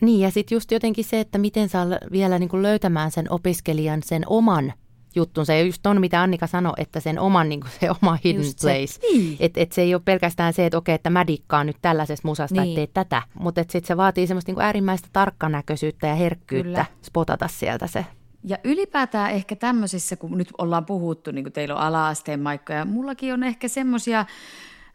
Niin, ja sitten just jotenkin se, että miten saa vielä niin kuin löytämään sen opiskelijan sen oman juttunsa. Ja just on, mitä Annika sanoi, että sen oman, niin kuin se oma hidden Just se. place. Niin. Että et se ei ole pelkästään se, että okei, että mä dikkaan nyt tällaisesta musasta, niin. Niin. että tee tätä. Mutta sitten se vaatii semmoista niin kuin äärimmäistä tarkkanäköisyyttä ja herkkyyttä Kyllä. spotata sieltä se. Ja ylipäätään ehkä tämmöisissä, kun nyt ollaan puhuttu, niin kuin teillä on ala-asteen maikka, ja mullakin on ehkä semmoisia,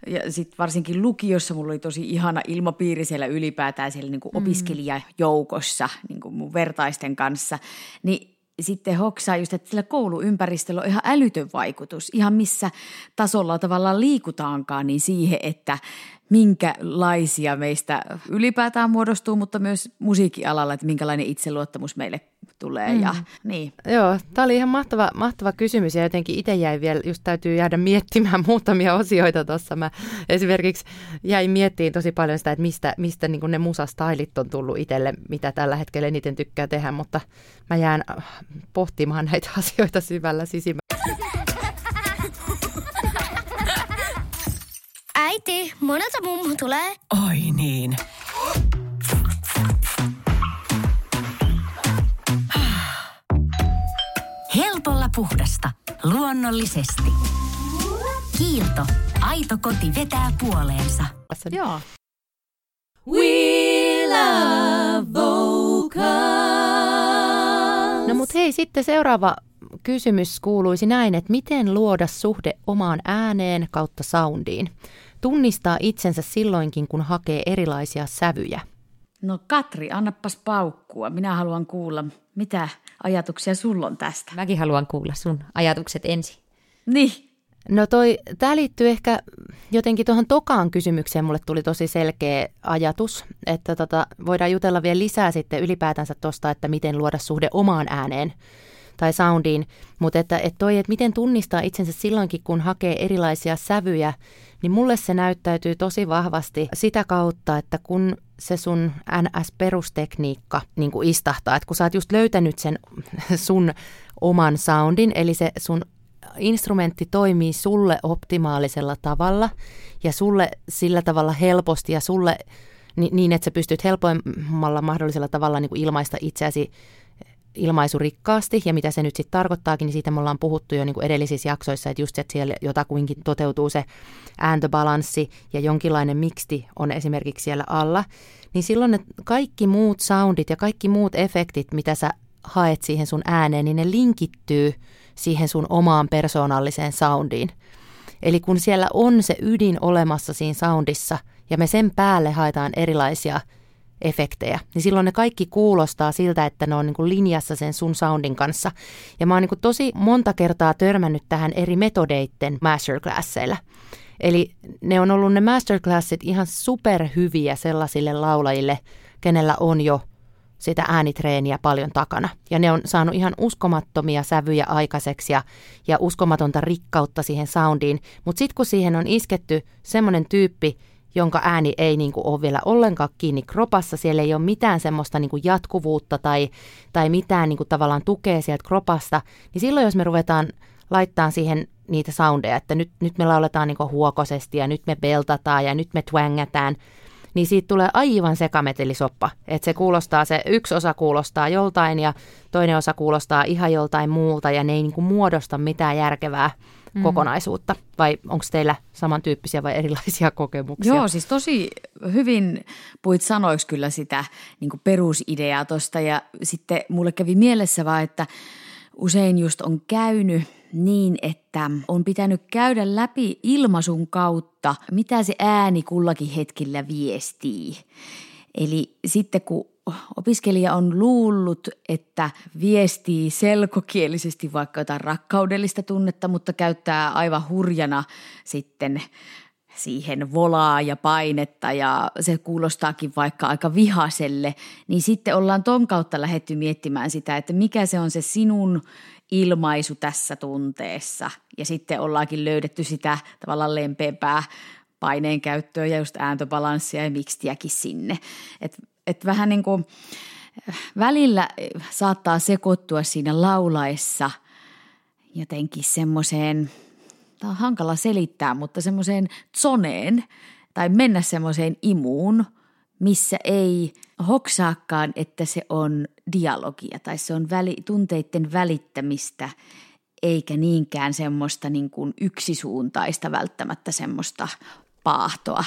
ja sitten varsinkin lukiossa mulla oli tosi ihana ilmapiiri siellä ylipäätään siellä niin kuin mm. opiskelijajoukossa niin kuin mun vertaisten kanssa, niin sitten hoksaa just, että sillä kouluympäristöllä on ihan älytön vaikutus, ihan missä tasolla tavallaan liikutaankaan, niin siihen, että minkälaisia meistä ylipäätään muodostuu, mutta myös musiikkialalla, että minkälainen itseluottamus meille tulee. Mm. Ja, niin. Joo, tämä oli ihan mahtava, mahtava kysymys ja jotenkin itse jäi vielä, just täytyy jäädä miettimään muutamia osioita tuossa. Mä esimerkiksi jäin miettimään tosi paljon sitä, että mistä, mistä niin ne musastailit on tullut itselle, mitä tällä hetkellä eniten tykkää tehdä, mutta mä jään äh, pohtimaan näitä asioita syvällä sisimmällä. Äiti, monelta mummu tulee? Oi niin. Helpolla puhdasta. Luonnollisesti. Kiilto. Aito koti vetää puoleensa. Joo. We love vocals. No mut hei, sitten seuraava kysymys kuuluisi näin, että miten luoda suhde omaan ääneen kautta soundiin? Tunnistaa itsensä silloinkin, kun hakee erilaisia sävyjä. No Katri, annapas paukkua. Minä haluan kuulla, mitä ajatuksia sulla on tästä. Mäkin haluan kuulla sun ajatukset ensin. Niin, No toi, tämä liittyy ehkä jotenkin tuohon tokaan kysymykseen, mulle tuli tosi selkeä ajatus, että tota, voidaan jutella vielä lisää sitten ylipäätänsä tuosta, että miten luoda suhde omaan ääneen tai soundiin, mutta että, että toi, että miten tunnistaa itsensä silloinkin, kun hakee erilaisia sävyjä, niin mulle se näyttäytyy tosi vahvasti sitä kautta, että kun se sun NS-perustekniikka niin kuin istahtaa, että kun sä oot just löytänyt sen sun oman soundin, eli se sun instrumentti toimii sulle optimaalisella tavalla ja sulle sillä tavalla helposti ja sulle ni- niin, että sä pystyt helpoimmalla mahdollisella tavalla niin kuin ilmaista itseäsi ilmaisurikkaasti ja mitä se nyt sitten tarkoittaakin, niin siitä me ollaan puhuttu jo niin kuin edellisissä jaksoissa, että just että siellä jotakuinkin toteutuu se ääntöbalanssi ja jonkinlainen miksti on esimerkiksi siellä alla, niin silloin ne kaikki muut soundit ja kaikki muut efektit, mitä sä haet siihen sun ääneen, niin ne linkittyy siihen sun omaan persoonalliseen soundiin. Eli kun siellä on se ydin olemassa siinä soundissa ja me sen päälle haetaan erilaisia efektejä, niin silloin ne kaikki kuulostaa siltä, että ne on niin kuin linjassa sen sun soundin kanssa. Ja mä oon niin kuin tosi monta kertaa törmännyt tähän eri metodeitten masterclasseilla. Eli ne on ollut ne masterclassit ihan superhyviä sellaisille laulajille, kenellä on jo sitä äänitreeniä paljon takana. Ja ne on saanut ihan uskomattomia sävyjä aikaiseksi ja, ja uskomatonta rikkautta siihen soundiin. Mutta sitten kun siihen on isketty semmoinen tyyppi, jonka ääni ei niin kuin ole vielä ollenkaan kiinni kropassa, siellä ei ole mitään semmoista niin kuin jatkuvuutta tai, tai mitään niin kuin tavallaan tukea sieltä kropasta, niin silloin jos me ruvetaan laittaa siihen niitä soundeja, että nyt, nyt me lauletaan niin kuin huokosesti ja nyt me beltataan ja nyt me twangätään, niin siitä tulee aivan sekametelisoppa. Että se kuulostaa, se yksi osa kuulostaa joltain ja toinen osa kuulostaa ihan joltain muulta ja ne ei niin kuin muodosta mitään järkevää mm. kokonaisuutta. Vai onko teillä samantyyppisiä vai erilaisia kokemuksia? Joo, siis tosi hyvin puit sanoiksi kyllä sitä niin perusideaa tuosta ja sitten mulle kävi mielessä vaan, että usein just on käynyt niin, että on pitänyt käydä läpi ilmaisun kautta, mitä se ääni kullakin hetkellä viestii. Eli sitten kun opiskelija on luullut, että viestii selkokielisesti vaikka jotain rakkaudellista tunnetta, mutta käyttää aivan hurjana sitten siihen volaa ja painetta ja se kuulostaakin vaikka aika vihaselle, niin sitten ollaan ton kautta lähetty miettimään sitä, että mikä se on se sinun ilmaisu tässä tunteessa. Ja sitten ollaankin löydetty sitä tavallaan lempeämpää paineen käyttöä ja just ääntöbalanssia ja mikstiäkin sinne. Et, et vähän niin kuin välillä saattaa sekoittua siinä laulaessa jotenkin semmoiseen – tämä on hankala selittää, mutta semmoiseen zoneen tai mennä semmoiseen imuun, missä ei hoksaakaan, että se on dialogia tai se on väli, tunteiden välittämistä eikä niinkään semmoista niin kuin yksisuuntaista välttämättä semmoista paahtoa.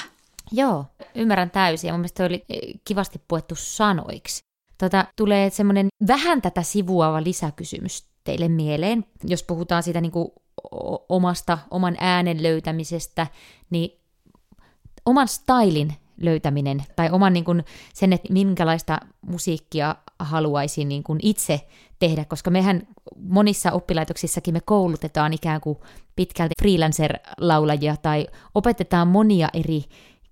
Joo, ymmärrän täysin ja mun mielestä oli kivasti puettu sanoiksi. Tota, tulee semmoinen vähän tätä sivuava lisäkysymys teille mieleen, jos puhutaan siitä niin kuin omasta, oman äänen löytämisestä, niin oman stylin löytäminen tai oman niin kuin sen, että minkälaista musiikkia haluaisin niin kuin itse tehdä, koska mehän monissa oppilaitoksissakin me koulutetaan ikään kuin pitkälti freelancer-laulajia tai opetetaan monia eri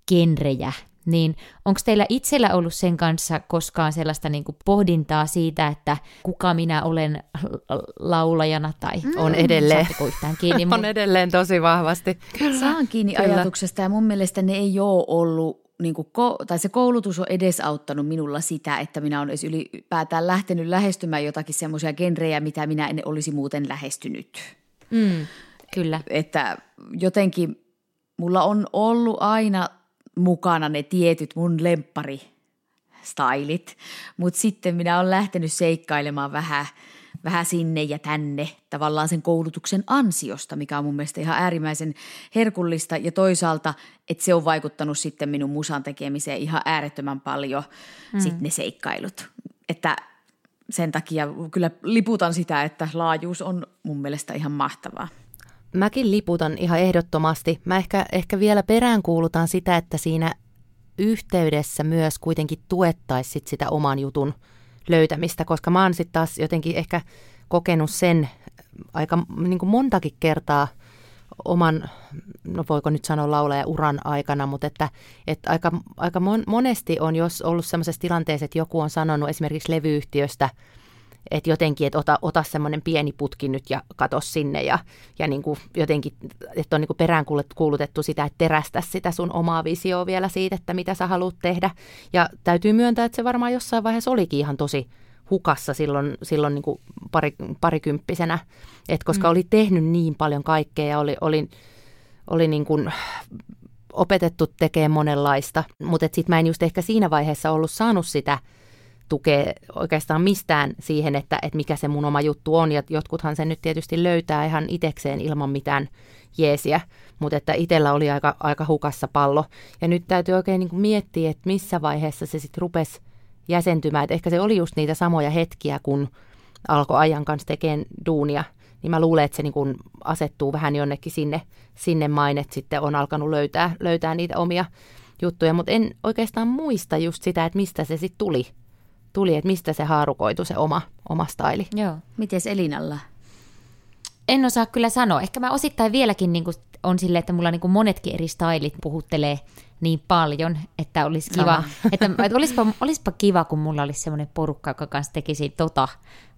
genrejä niin onko teillä itsellä ollut sen kanssa koskaan sellaista niin kuin pohdintaa siitä, että kuka minä olen laulajana tai mm. on edelleen. yhtään kiinni? on edelleen tosi vahvasti. Saan kiinni Kyllä. ajatuksesta ja mun mielestä ne ei ole ollut niin kuin, tai se koulutus on edesauttanut minulla sitä, että minä olen ylipäätään lähtenyt lähestymään jotakin semmoisia genrejä, mitä minä en olisi muuten lähestynyt. Mm, kyllä. Että jotenkin mulla on ollut aina mukana ne tietyt mun lemppari stylit, mutta sitten minä olen lähtenyt seikkailemaan vähän, vähän sinne ja tänne tavallaan sen koulutuksen ansiosta, mikä on mun mielestä ihan äärimmäisen herkullista ja toisaalta, että se on vaikuttanut sitten minun musan tekemiseen ihan äärettömän paljon mm. sitten ne seikkailut. Että sen takia kyllä liputan sitä, että laajuus on mun mielestä ihan mahtavaa. Mäkin liputan ihan ehdottomasti. Mä ehkä, ehkä vielä peräänkuulutan sitä, että siinä yhteydessä myös kuitenkin tuettaisiin sitä oman jutun löytämistä, koska mä oon sitten taas jotenkin ehkä kokenut sen aika niin kuin montakin kertaa oman, no voiko nyt sanoa laulaja uran aikana, mutta että, että aika, aika monesti on jos ollut sellaisessa tilanteessa, että joku on sanonut esimerkiksi levyyhtiöstä – että jotenkin, että ota, ota semmoinen pieni putki nyt ja kato sinne ja, ja niin kuin jotenkin, että on niin kuin peräänkuulutettu sitä, että terästä sitä sun omaa visioa vielä siitä, että mitä sä haluat tehdä. Ja täytyy myöntää, että se varmaan jossain vaiheessa olikin ihan tosi hukassa silloin, silloin niin kuin pari, parikymppisenä, että koska mm. oli tehnyt niin paljon kaikkea ja oli, oli, oli niin kuin opetettu tekemään monenlaista, mutta sitten mä en just ehkä siinä vaiheessa ollut saanut sitä – tukea oikeastaan mistään siihen, että, että mikä se mun oma juttu on. Ja jotkuthan sen nyt tietysti löytää ihan itekseen ilman mitään jeesiä, mutta että itsellä oli aika, aika hukassa pallo. Ja nyt täytyy oikein niin kuin miettiä, että missä vaiheessa se sitten rupesi jäsentymään. Että ehkä se oli just niitä samoja hetkiä, kun alkoi ajan kanssa tekemään duunia. Niin mä luulen, että se niin kuin asettuu vähän jonnekin sinne, sinne main, että sitten on alkanut löytää, löytää niitä omia juttuja. Mutta en oikeastaan muista just sitä, että mistä se sitten tuli tuli, että mistä se haarukoitu se oma, oma staili. Joo. Miten Elinalla? En osaa kyllä sanoa. Ehkä mä osittain vieläkin niin kuin on silleen, että mulla niin kuin monetkin eri stylit puhuttelee niin paljon, että olisi kiva, että, että olisipa, olisipa kiva, kun mulla olisi semmoinen porukka, joka kanssa tekisi tota,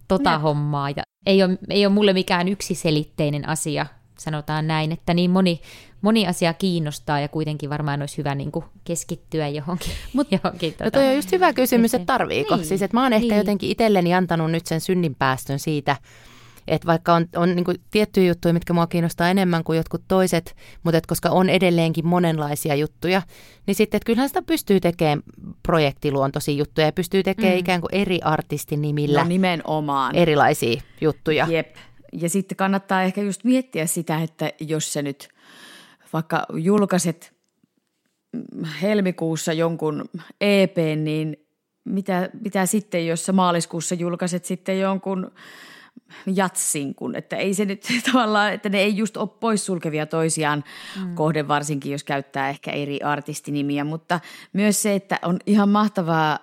tota hommaa. Ja ei ole, ei ole mulle mikään yksiselitteinen asia sanotaan näin, että niin moni, moni asia kiinnostaa ja kuitenkin varmaan olisi hyvä niin kuin keskittyä johonkin. Mut, johonkin tuota, no toi on just hyvä kysymys, että tarviiko. Niin, siis että mä oon ehkä niin. jotenkin itselleni antanut nyt sen synninpäästön siitä, että vaikka on, on niin tiettyjä juttuja, mitkä mua kiinnostaa enemmän kuin jotkut toiset, mutta et koska on edelleenkin monenlaisia juttuja, niin sitten että kyllähän sitä pystyy tekemään projektiluontoisia juttuja ja pystyy tekemään mm. ikään kuin eri artistin nimillä no, nimenomaan. erilaisia juttuja. Jep. Ja sitten kannattaa ehkä just miettiä sitä, että jos sä nyt vaikka julkaiset helmikuussa jonkun EP, niin mitä, mitä sitten, jos sä maaliskuussa julkaiset sitten jonkun jatsin, kun, että ei se nyt tavallaan, että ne ei just ole poissulkevia toisiaan mm. kohden, varsinkin jos käyttää ehkä eri artistinimiä, mutta myös se, että on ihan mahtavaa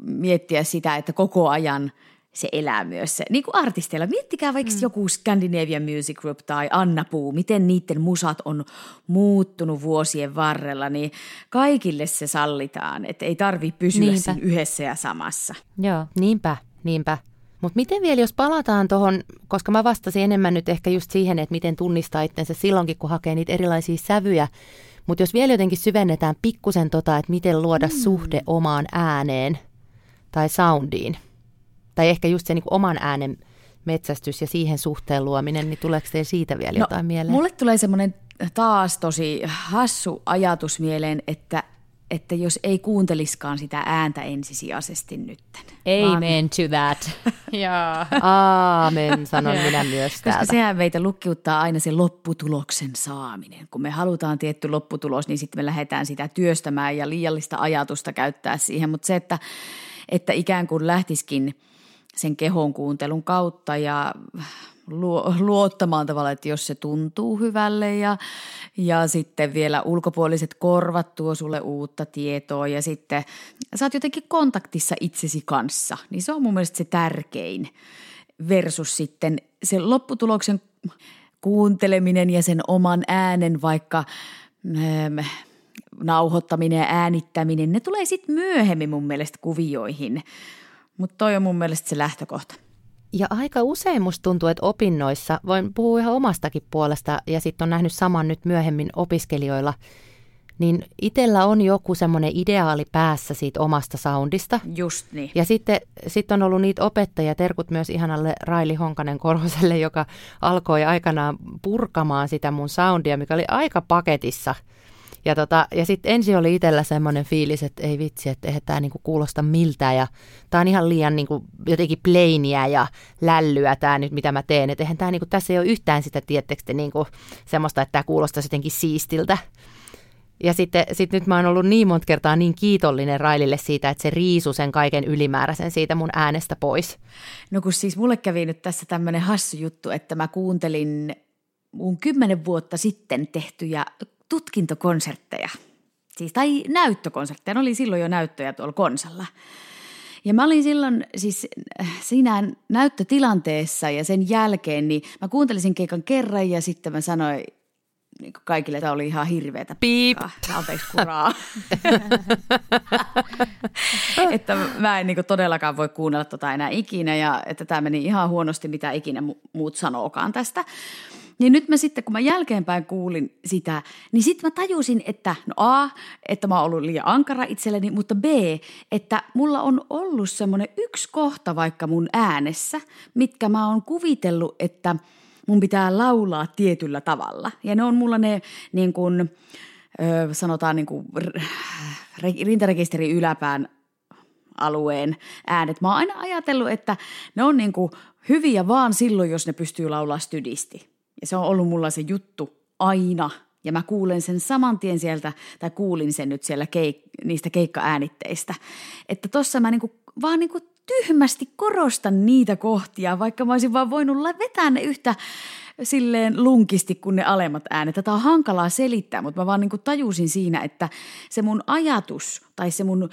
miettiä sitä, että koko ajan se elää myös se, niin kuin artisteilla. Miettikää vaikka mm. joku Scandinavian Music Group tai Anna Puu, miten niiden musat on muuttunut vuosien varrella, niin kaikille se sallitaan, että ei tarvi pysyä Niinpä. siinä yhdessä ja samassa. Joo, niinpä, niinpä. Mutta miten vielä, jos palataan tuohon, koska mä vastasin enemmän nyt ehkä just siihen, että miten tunnistaa itsensä silloinkin, kun hakee niitä erilaisia sävyjä, mutta jos vielä jotenkin syvennetään pikkusen tota, että miten luoda mm. suhde omaan ääneen tai soundiin, tai ehkä just se niin oman äänen metsästys ja siihen suhteen luominen, niin tuleeko teille siitä vielä no, jotain mieleen? Mulle tulee semmoinen taas tosi hassu ajatus mieleen, että että jos ei kuunteliskaan sitä ääntä ensisijaisesti nytten. Amen to that. Jaa. Aamen, sanon minä myös Koska täältä. sehän meitä lukkiuttaa aina se lopputuloksen saaminen. Kun me halutaan tietty lopputulos, niin sitten me lähdetään sitä työstämään ja liiallista ajatusta käyttää siihen. Mutta se, että, että ikään kuin lähtiskin sen kehon kuuntelun kautta ja luottamaan tavallaan, että jos se tuntuu hyvälle ja, ja sitten vielä ulkopuoliset korvat tuo sulle uutta tietoa ja sitten sä oot jotenkin kontaktissa itsesi kanssa, niin se on mun mielestä se tärkein versus sitten se lopputuloksen kuunteleminen ja sen oman äänen vaikka ähm, nauhoittaminen ja äänittäminen, ne tulee sitten myöhemmin mun mielestä kuvioihin, mutta toi on mun mielestä se lähtökohta. Ja aika usein musta tuntuu, että opinnoissa, voin puhua ihan omastakin puolesta ja sitten on nähnyt saman nyt myöhemmin opiskelijoilla, niin itsellä on joku semmoinen ideaali päässä siitä omasta soundista. Just niin. Ja sitten sit on ollut niitä opettajia, terkut myös ihanalle Raili Honkanen Korhoselle, joka alkoi aikanaan purkamaan sitä mun soundia, mikä oli aika paketissa – ja, tota, ja sitten ensin oli itsellä semmoinen fiilis, että ei vitsi, että eihän tämä niinku kuulosta miltä ja tämä on ihan liian niinku jotenkin plainiä ja lällyä tämä nyt, mitä mä teen. Että eihän tämä niinku, tässä ei ole yhtään sitä, tiettekö niinku, semmoista, että tämä kuulostaa jotenkin siistiltä. Ja sitten sit nyt mä oon ollut niin monta kertaa niin kiitollinen Railille siitä, että se riisu sen kaiken ylimääräisen siitä mun äänestä pois. No kun siis mulle kävi nyt tässä tämmöinen hassu juttu, että mä kuuntelin mun kymmenen vuotta sitten tehtyjä tutkintokonsertteja. Siis, tai näyttökonsertteja. Ne oli silloin jo näyttöjä tuolla konsalla. Ja mä olin silloin siis äh, siinä näyttötilanteessa ja sen jälkeen, niin mä kuuntelisin keikan kerran ja sitten mä sanoin niin kaikille, että oli ihan hirveätä. Piip. Anteeksi kuraa. että mä en niin todellakaan voi kuunnella tota enää ikinä ja että tämä meni ihan huonosti, mitä ikinä muut sanookaan tästä. Niin nyt mä sitten, kun mä jälkeenpäin kuulin sitä, niin sitten mä tajusin, että no A, että mä oon ollut liian ankara itselleni, mutta B, että mulla on ollut semmoinen yksi kohta vaikka mun äänessä, mitkä mä oon kuvitellut, että mun pitää laulaa tietyllä tavalla. Ja ne on mulla ne niin kuin, sanotaan niin kuin rintarekisterin yläpään alueen äänet. Mä oon aina ajatellut, että ne on niin kuin hyviä vaan silloin, jos ne pystyy laulaa stydisti. Ja se on ollut mulla se juttu aina. Ja mä kuulen sen saman tien sieltä, tai kuulin sen nyt siellä keik- niistä keikkaäänitteistä. Että tossa mä niinku, vaan niinku tyhmästi korostan niitä kohtia, vaikka mä olisin vaan voinut vetää ne yhtä silleen lunkisti kuin ne alemmat äänet. Tätä on hankalaa selittää, mutta mä vaan niin tajusin siinä, että se mun ajatus tai se mun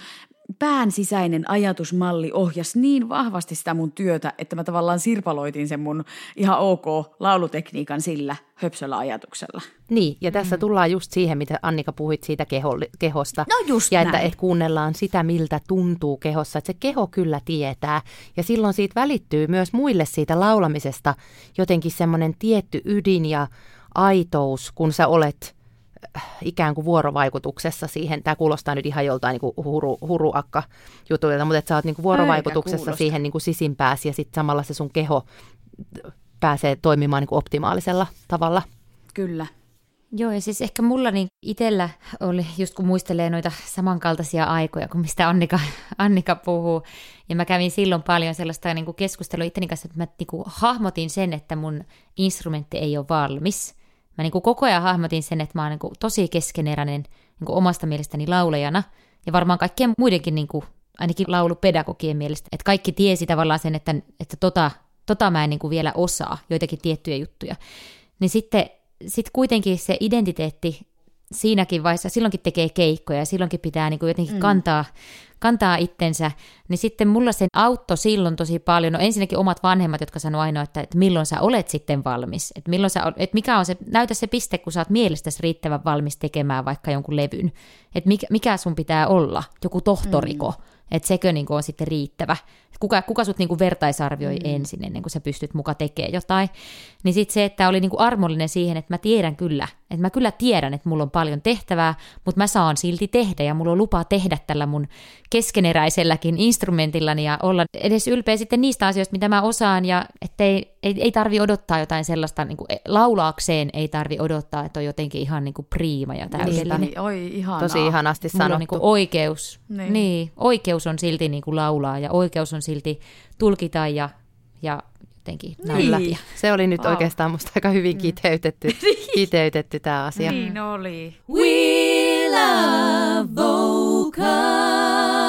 pään sisäinen ajatusmalli ohjasi niin vahvasti sitä mun työtä, että mä tavallaan sirpaloitin sen mun ihan ok laulutekniikan sillä höpsöllä ajatuksella. Niin, ja tässä mm. tullaan just siihen, mitä Annika puhuit siitä keho, kehosta. No just Ja näin. että et kuunnellaan sitä, miltä tuntuu kehossa, että se keho kyllä tietää. Ja silloin siitä välittyy myös muille siitä laulamisesta jotenkin semmoinen tietty ydin ja aitous, kun sä olet – ikään kuin vuorovaikutuksessa siihen, tämä kuulostaa nyt ihan joltain niin kuin huru, huruakka jutulta, mutta että sä oot niin kuin vuorovaikutuksessa siihen niin kuin sisimpääsi ja sitten samalla se sun keho pääsee toimimaan niin kuin optimaalisella tavalla. Kyllä. Joo, ja siis ehkä mulla niin itsellä oli, just kun muistelee noita samankaltaisia aikoja, kuin mistä Annika, Annika puhuu, ja mä kävin silloin paljon sellaista niin kuin keskustelua itteni kanssa, että mä niin kuin hahmotin sen, että mun instrumentti ei ole valmis, Mä niin kuin koko ajan hahmotin sen, että mä oon niin kuin tosi keskeneräinen niin kuin omasta mielestäni laulajana, ja varmaan kaikkien muidenkin niin kuin, ainakin laulupedagogien mielestä, että kaikki tiesi tavallaan sen, että, että tota, tota mä en niin kuin vielä osaa, joitakin tiettyjä juttuja. Niin sitten sit kuitenkin se identiteetti siinäkin vaiheessa, silloinkin tekee keikkoja ja silloinkin pitää niin kuin jotenkin mm. kantaa, kantaa itsensä, niin sitten mulla sen auttoi silloin tosi paljon. No ensinnäkin omat vanhemmat, jotka sanoivat aina, että, että milloin sä olet sitten valmis, että, milloin sä, että mikä on se, näytä se piste, kun sä oot mielestäsi riittävän valmis tekemään vaikka jonkun levyn, että mikä, mikä sun pitää olla, joku tohtoriko, mm. että sekö niin on sitten riittävä. Kuka, kuka sut niin kuin vertaisarvioi mm. ensin ennen kuin sä pystyt muka tekemään jotain. Niin sitten se, että oli niin kuin armollinen siihen, että mä tiedän kyllä, että mä kyllä tiedän, että mulla on paljon tehtävää, mutta mä saan silti tehdä ja mulla on lupa tehdä tällä mun keskeneräiselläkin instrumentillani ja olla edes ylpeä sitten niistä asioista, mitä mä osaan ja ettei ei, ei tarvi odottaa jotain sellaista, niin kuin laulaakseen ei tarvi odottaa, että on jotenkin ihan niin kuin priima ja täydellinen. Niin, oi, ihanaa. Tosi ihanasti Mulla sanottu. on niin kuin oikeus, niin. niin, oikeus on silti niin kuin laulaa ja oikeus on silti tulkita ja, ja jotenkin Kyllä. näyttää. Se oli nyt Wow. oikeastaan musta aika hyvin kiteytetty, kiteytetty tämä asia. Niin oli. We love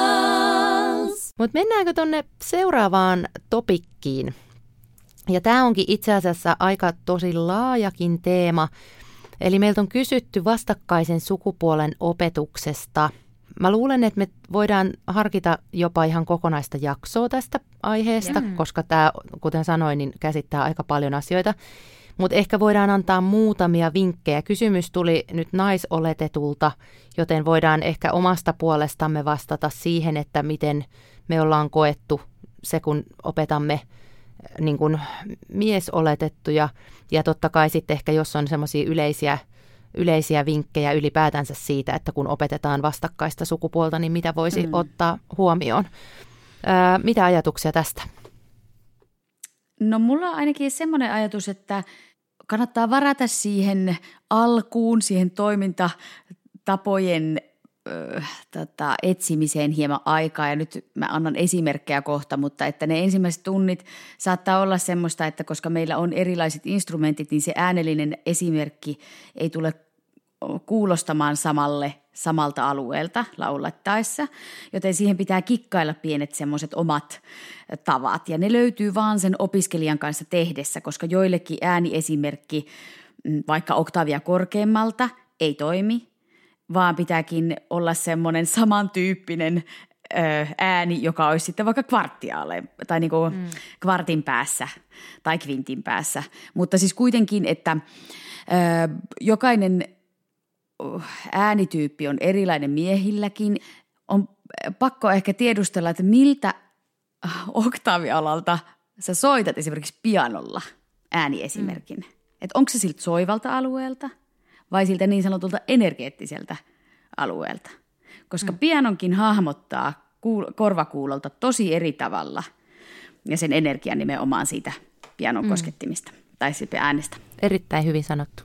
vocals. Mutta mennäänkö tonne seuraavaan topikkiin? Ja tämä onkin itse asiassa aika tosi laajakin teema. Eli meiltä on kysytty vastakkaisen sukupuolen opetuksesta. Mä luulen, että me voidaan harkita jopa ihan kokonaista jaksoa tästä aiheesta, Mm. koska tämä, kuten sanoin, niin käsittää aika paljon asioita. Mutta ehkä voidaan antaa muutamia vinkkejä. Kysymys tuli nyt naisoletetulta, joten voidaan ehkä omasta puolestamme vastata siihen, että miten me ollaan koettu se, kun opetamme niin kuin miesoletettuja. Ja totta kai sitten ehkä, jos on semmoisia yleisiä, yleisiä vinkkejä ylipäätänsä siitä, että kun opetetaan vastakkaista sukupuolta, niin mitä voisi mm. ottaa huomioon. Ää, mitä ajatuksia tästä? No mulla on ainakin semmoinen ajatus, että kannattaa varata siihen alkuun, siihen toimintatapojen tota, etsimiseen hieman aikaa. Ja nyt mä annan esimerkkejä kohta, mutta että ne ensimmäiset tunnit saattaa olla semmoista, että koska meillä on erilaiset instrumentit, niin se äänellinen esimerkki ei tule kuulostamaan samalle samalta alueelta laulettaessa, joten siihen pitää kikkailla pienet semmoiset omat tavat. Ja ne löytyy vaan sen opiskelijan kanssa tehdessä, koska joillekin ääniesimerkki mm, vaikka oktaavia korkeammalta ei toimi, vaan pitääkin olla semmoinen samantyyppinen ääni, joka olisi sitten vaikka kvarttiaale tai niinku mm. kvartin päässä tai kvintin päässä. Mutta siis kuitenkin, että ö, jokainen äänityyppi on erilainen miehilläkin. On pakko ehkä tiedustella, että miltä oktaavialalta sä soitat esimerkiksi pianolla ääniesimerkin. Mm. Että onko se siltä soivalta alueelta vai siltä niin sanotulta energeettiseltä alueelta. Koska mm. pianonkin hahmottaa kuul- korvakuulolta tosi eri tavalla ja sen energian nimenomaan siitä pianon mm. koskettimista tai siitä äänestä. Erittäin hyvin sanottu.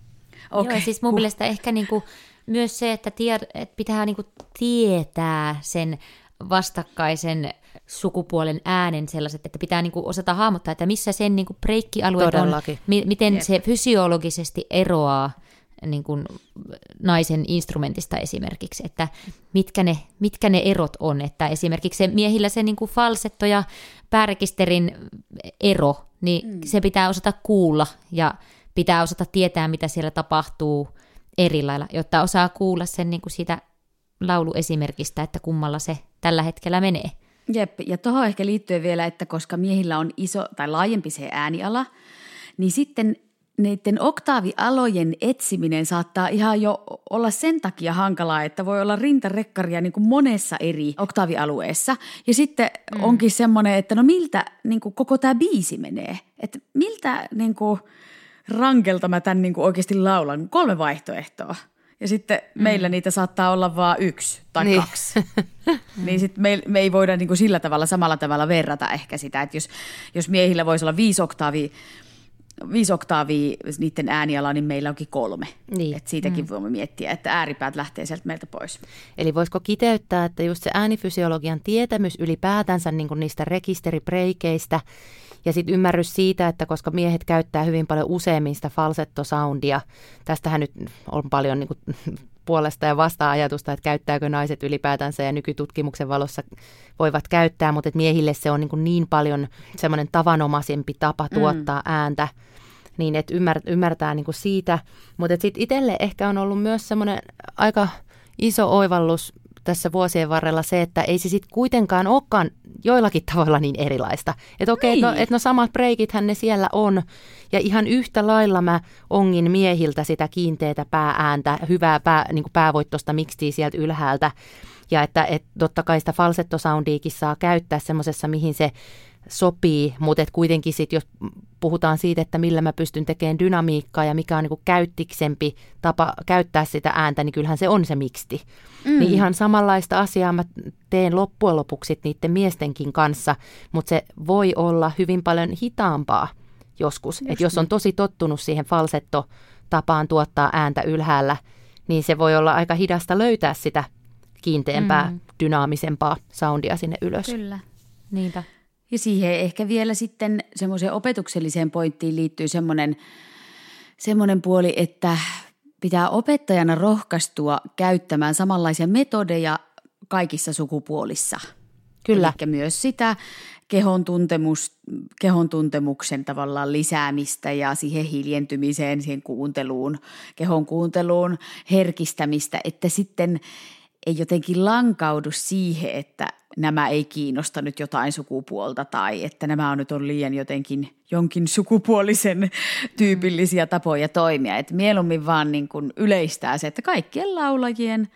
Okay. Joo, siis mun mielestä ehkä niinku myös se, että, tied, että pitää niinku tietää sen vastakkaisen sukupuolen äänen sellaiset, että pitää niinku osata hahmottaa, että missä sen niinku breikkialueet on, mi- miten Jep. se fysiologisesti eroaa niin kuin naisen instrumentista esimerkiksi, että mitkä ne, mitkä ne erot on, että esimerkiksi se miehillä se niin kuin falsetto ja päärekisterin ero, niin mm. se pitää osata kuulla ja pitää osata tietää, mitä siellä tapahtuu eri lailla, jotta osaa kuulla sen niin kuin siitä lauluesimerkistä, että kummalla se tällä hetkellä menee. Jep, ja tuohon ehkä liittyen vielä, että koska miehillä on iso tai laajempi se ääniala, niin sitten niiden oktaavialojen etsiminen saattaa ihan jo olla sen takia hankalaa, että voi olla rintarekkaria niin kuin monessa eri oktaavialueessa. Ja sitten mm. onkin semmoinen, että no miltä niin kuin koko tämä biisi menee. Että miltä niin kuin rankelta mä tämän niin kuin oikeasti laulan. Kolme vaihtoehtoa. Ja sitten mm. meillä niitä saattaa olla vain yksi tai. Niin. kaksi. niin sitten me, me ei voida niin kuin sillä tavalla samalla tavalla verrata ehkä sitä, että jos, jos miehillä voisi olla viisi oktaavia, viisi oktaavia niiden ääniala, niin meillä onkin kolme. Niin. Et siitäkin mm. voimme miettiä, että ääripäät lähtee sieltä meiltä pois. Eli voisiko kiteyttää, että just se äänifysiologian tietämys ylipäätänsä niin kuin niistä rekisteripreikeistä ja sitten ymmärrys siitä, että koska miehet käyttää hyvin paljon useammin sitä falsettosoundia, tästähän nyt on paljon niin kuin puolesta ja vastaa ajatusta, että käyttääkö naiset ylipäätänsä ja nykytutkimuksen valossa voivat käyttää, mutta että miehille se on niin, kuin niin paljon semmoinen tavanomaisempi tapa tuottaa mm. ääntä, niin että ymmär, ymmärtää niin kuin siitä. Mutta sitten itselle ehkä on ollut myös semmoinen aika iso oivallus tässä vuosien varrella se, että ei se sitten kuitenkaan olekaan joillakin tavalla niin erilaista. Että okei, okay, no, et no samat breikithän ne siellä on. Ja ihan yhtä lailla mä ongin miehiltä sitä kiinteätä pääääntä, hyvää pää, niin päävoittosta miksi sieltä ylhäältä. Ja että et, totta kai sitä falsettosoundiikin saa käyttää semmoisessa, mihin se sopii, mutta et kuitenkin sit, jos puhutaan siitä, että millä mä pystyn tekemään dynamiikkaa ja mikä on niin käyttiksempi tapa käyttää sitä ääntä, niin kyllähän se on se miksti. Mm. Niin ihan samanlaista asiaa mä teen loppujen lopuksi niiden miestenkin kanssa, mutta se voi olla hyvin paljon hitaampaa joskus. Että jos on tosi tottunut siihen falsetto-tapaan tuottaa ääntä ylhäällä, niin se voi olla aika hidasta löytää sitä kiinteämpää, mm. dynaamisempaa soundia sinne ylös. Kyllä, niinpä. Ja siihen ehkä vielä sitten semmoiseen opetukselliseen pointtiin liittyy semmoinen, semmoinen puoli, että pitää opettajana rohkaistua käyttämään samanlaisia metodeja kaikissa sukupuolissa. Kyllä. Eli myös sitä kehon, tuntemus, kehon tuntemuksen tavallaan lisäämistä ja siihen hiljentymiseen, siihen kuunteluun, kehon kuunteluun herkistämistä, että sitten ei jotenkin lankaudu siihen, että nämä ei kiinnosta nyt jotain sukupuolta tai että nämä on nyt on liian jotenkin jonkin sukupuolisen tyypillisiä tapoja toimia. Että mieluummin vaan niin kuin yleistää se, että kaikkien laulajien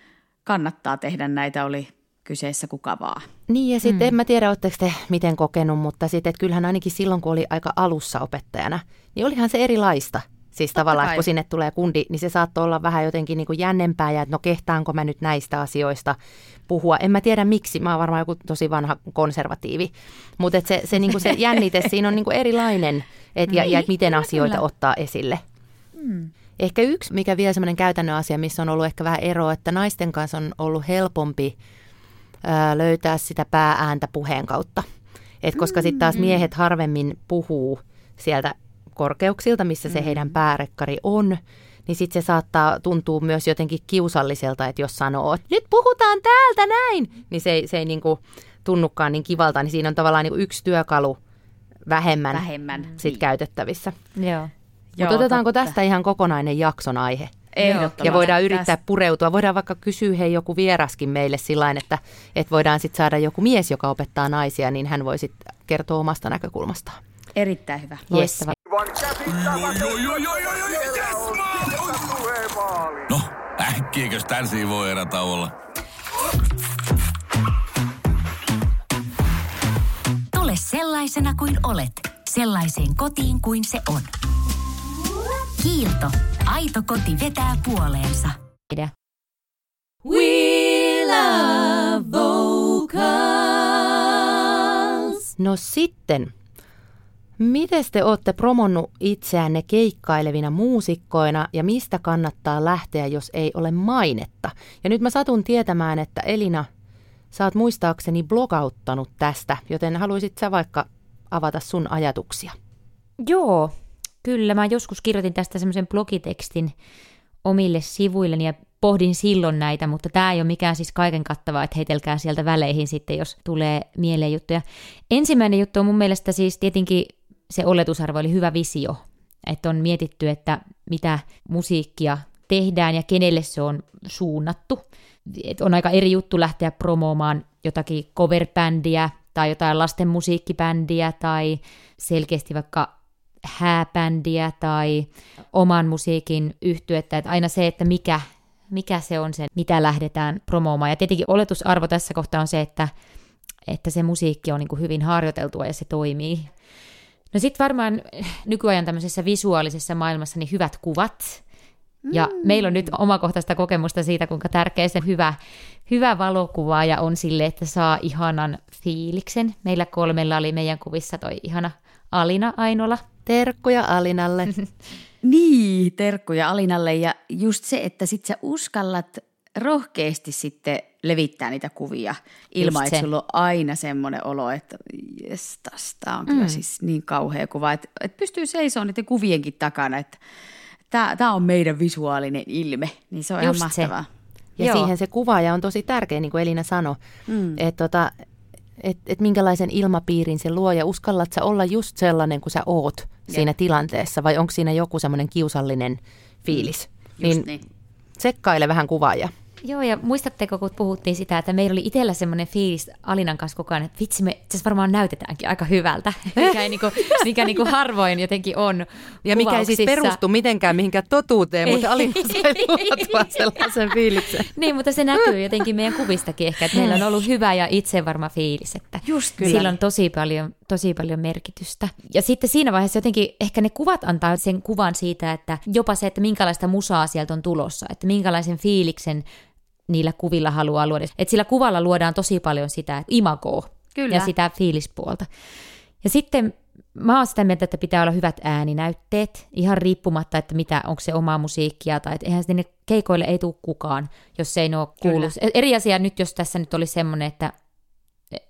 kannattaa tehdä näitä, oli kyseessä kuka vaan. Niin ja sitten mm. en mä tiedä, oletteko te miten kokenut, mutta sitten että kyllähän ainakin silloin, kun oli aika alussa opettajana, niin olihan se erilaista. Siis Totta tavallaan, kai. kun sinne tulee kundi, niin se saattoi olla vähän jotenkin niin kuin jännempää ja että no kehtaanko mä nyt näistä asioista puhua. En mä tiedä miksi, mä oon varmaan joku tosi vanha konservatiivi, mutta se, se, niin se jännite siinä on niin kuin erilainen et, ja, ja et miten asioita kyllä. ottaa esille. Hmm. Ehkä yksi, mikä vielä semmoinen käytännön asia, missä on ollut ehkä vähän eroa, että naisten kanssa on ollut helpompi ää, löytää sitä pääääntä puheen kautta. Et koska sitten taas mm. miehet harvemmin puhuu sieltä korkeuksilta, missä se mm. heidän päärekkari on, niin sitten se saattaa tuntua myös jotenkin kiusalliselta, että jos sanoo, että nyt puhutaan täältä näin, niin se ei, se ei niin kuin tunnukaan niin kivalta, niin siinä on tavallaan niin kuin yksi työkalu vähemmän, vähemmän. Sit niin. käytettävissä. Joo. Mutta otetaanko totta. tästä ihan kokonainen jakson aihe? Ja voidaan yrittää tästä. pureutua. Voidaan vaikka kysyä hei joku vieraskin meille sillä että, että voidaan sitten saada joku mies, joka opettaa naisia, niin hän voi sitten kertoa omasta näkökulmastaan. Erittäin hyvä. Loistava. No, äkkiäkös tän voi erätä olla? Tule sellaisena kuin olet, sellaiseen kotiin kuin se on. Kiilto. Aito koti vetää puoleensa. We love vocals. No sitten Miten te olette promonnut itseänne keikkailevina muusikkoina ja mistä kannattaa lähteä, jos ei ole mainetta? Ja nyt mä satun tietämään, että Elina, sä oot muistaakseni blogauttanut tästä, joten haluaisit sä vaikka avata sun ajatuksia? Joo, kyllä. Mä joskus kirjoitin tästä semmoisen blogitekstin omille sivuilleni ja pohdin silloin näitä, mutta tämä ei ole mikään siis kaiken kattavaa, että heitelkää sieltä väleihin sitten, jos tulee mieleen juttuja. Ensimmäinen juttu on mun mielestä siis tietenkin se oletusarvo oli hyvä visio, että on mietitty, että mitä musiikkia tehdään ja kenelle se on suunnattu. Et on aika eri juttu lähteä promoomaan jotakin coverbändiä tai jotain lasten musiikkibändiä tai selkeästi vaikka hääbändiä tai oman musiikin yhtyettä. Että aina se, että mikä, mikä se on se, mitä lähdetään promoomaan. Ja tietenkin oletusarvo tässä kohtaa on se, että, että se musiikki on niin hyvin harjoiteltua ja se toimii. No sitten varmaan nykyajan tämmöisessä visuaalisessa maailmassa niin hyvät kuvat. Ja mm. meillä on nyt omakohtaista kokemusta siitä, kuinka tärkeä se hyvä, hyvä valokuvaaja on sille, että saa ihanan fiiliksen. Meillä kolmella oli meidän kuvissa toi ihana Alina Ainola. Terkkuja Alinalle. niin, terkkuja Alinalle. Ja just se, että sit sä uskallat rohkeasti sitten levittää niitä kuvia ilman, että sulla on aina semmoinen olo, että jes, tästä on kyllä mm. siis niin kauhea kuva, että, että pystyy seisomaan niiden kuvienkin takana, että tämä, on meidän visuaalinen ilme, niin se on Just ihan mahtavaa. Se. Ja Joo. siihen se kuvaaja on tosi tärkeä, niin kuin Elina sanoi. Mm. Että tota, et, et minkälaisen ilmapiirin se luo ja uskallat sä olla just sellainen kuin sä oot siinä tilanteessa vai onko siinä joku semmoinen kiusallinen fiilis. niin, niin. Tsekkaile vähän kuvaajaa. Joo, ja muistatteko, kun puhuttiin sitä, että meillä oli itsellä semmoinen fiilis Alinan kanssa koko ajan, että vitsi, me itse varmaan näytetäänkin aika hyvältä, mikä, ei niinku, mikä niinku harvoin jotenkin on Ja mikä ei siis perustu mitenkään mihinkään totuuteen, Ei. mutta Alina sai luotua sellaisen fiiliksen. Niin, mutta se näkyy jotenkin meidän kuvistakin ehkä, että meillä on ollut hyvä ja itsevarma fiilis, että Just kyllä. sillä on tosi paljon, tosi paljon merkitystä. Ja sitten siinä vaiheessa jotenkin ehkä ne kuvat antaa sen kuvan siitä, että jopa se, että minkälaista musaa sieltä on tulossa, että minkälaisen fiiliksen niillä kuvilla haluaa luoda. Että sillä kuvalla luodaan tosi paljon sitä imagoa Kyllä. ja sitä fiilispuolta. Ja sitten mä oon sitä mieltä, että pitää olla hyvät ääninäytteet, ihan riippumatta, että mitä, onko se omaa musiikkia, tai että eihän sinne keikoille ei tule kukaan, jos se ei ole kuullut. Eri asia nyt, jos tässä nyt oli semmoinen, että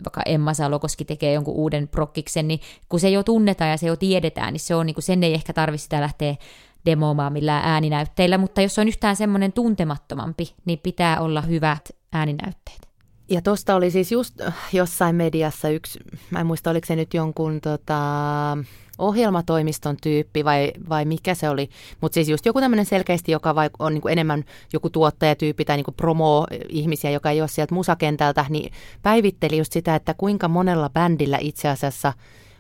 vaikka Emma Salokoski tekee jonkun uuden prokkiksen, niin kun se jo tunnetaan ja se jo tiedetään, niin se on, niin kuin, sen ei ehkä tarvitse sitä lähteä demoamaan millään ääninäytteillä, mutta jos on yhtään semmoinen tuntemattomampi, niin pitää olla hyvät ääninäytteet. Ja tosta oli siis just äh, jossain mediassa yksi, mä en muista oliko se nyt jonkun tota, ohjelmatoimiston tyyppi vai, vai mikä se oli, mutta siis just joku tämmöinen selkeästi, joka vai, on niin kuin enemmän joku tuottajatyyppi tai niin kuin promo-ihmisiä, joka ei ole sieltä musakentältä, niin päivitteli just sitä, että kuinka monella bändillä itse asiassa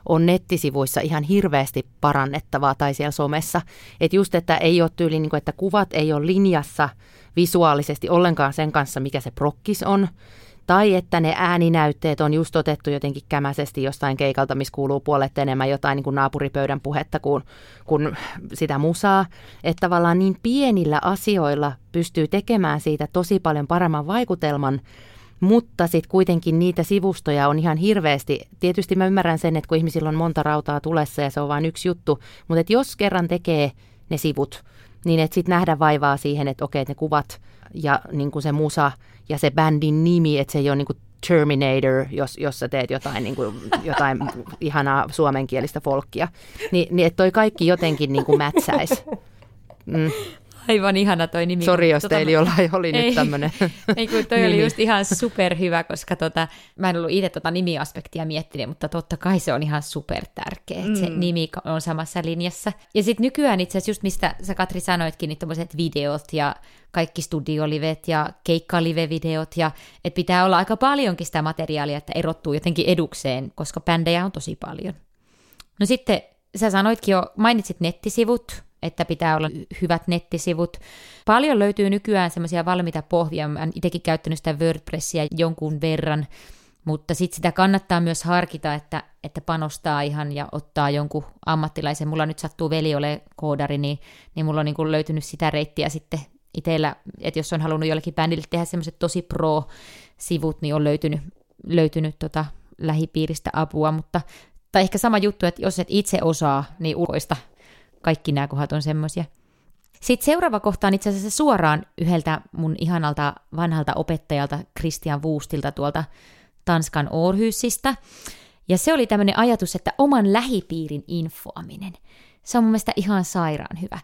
on nettisivuissa ihan hirveästi parannettavaa tai siellä somessa. Että just, että ei ole tyyli, niin kuin, että kuvat ei ole linjassa visuaalisesti ollenkaan sen kanssa, mikä se prokkis on. Tai että ne ääninäytteet on just otettu jotenkin kämäisesti jostain keikalta, missä kuuluu puolet enemmän jotain niin kuin naapuripöydän puhetta kuin, kuin sitä musaa. Että tavallaan niin pienillä asioilla pystyy tekemään siitä tosi paljon paremman vaikutelman, mutta sitten kuitenkin niitä sivustoja on ihan hirveästi. Tietysti mä ymmärrän sen, että kun ihmisillä on monta rautaa tulessa ja se on vain yksi juttu, mutta jos kerran tekee ne sivut, niin että sitten nähdä vaivaa siihen, että okei, että ne kuvat ja niin kuin se musa ja se bändin nimi, että se ei ole niin kuin Terminator, jos, jos sä teet jotain, niin kuin, jotain ihanaa suomenkielistä folkkia, niin, niin että toi kaikki jotenkin niin kuin mätsäisi. Mm. Aivan ihana toi nimi. Sori, jos Tota, teillä jollain oli ei. nyt tämmöinen Ei kun toi oli nimi. just ihan superhyvä, koska tota, mä en ollut itse tota nimiaspektia miettinyt, mutta totta kai se on ihan super tärkeä, että se nimi on samassa linjassa. Ja sitten nykyään itse asiassa just mistä sä Katri sanoitkin, niin tommoset videot ja kaikki studiolivet ja keikkalive-videot ja että pitää olla aika paljonkin sitä materiaalia, että erottuu jotenkin edukseen, koska bändejä on tosi paljon. No sitten sä sanoitkin jo, mainitsit nettisivut, että pitää olla hyvät nettisivut. Paljon löytyy nykyään semmoisia valmiita pohjia. Mä itsekin käyttänyt sitä WordPressia jonkun verran, mutta sitten sitä kannattaa myös harkita, että, että panostaa ihan ja ottaa jonkun ammattilaisen. Mulla nyt sattuu veli ole koodari, niin, niin mulla on niin löytynyt sitä reittiä sitten itsellä, että jos on halunnut jollekin bändille tehdä semmoiset tosi pro-sivut, niin on löytynyt, löytynyt tota lähipiiristä apua, mutta tai ehkä sama juttu, että jos et itse osaa, niin ulkoista kaikki nämä kohdat on semmoisia. Sitten seuraava kohta on itse asiassa suoraan yhdeltä mun ihanalta vanhalta opettajalta Christian Wuustilta tuolta Tanskan Århusista. Ja se oli tämmöinen ajatus, että oman lähipiirin infoaminen. Se on mun mielestä ihan sairaan hyvä.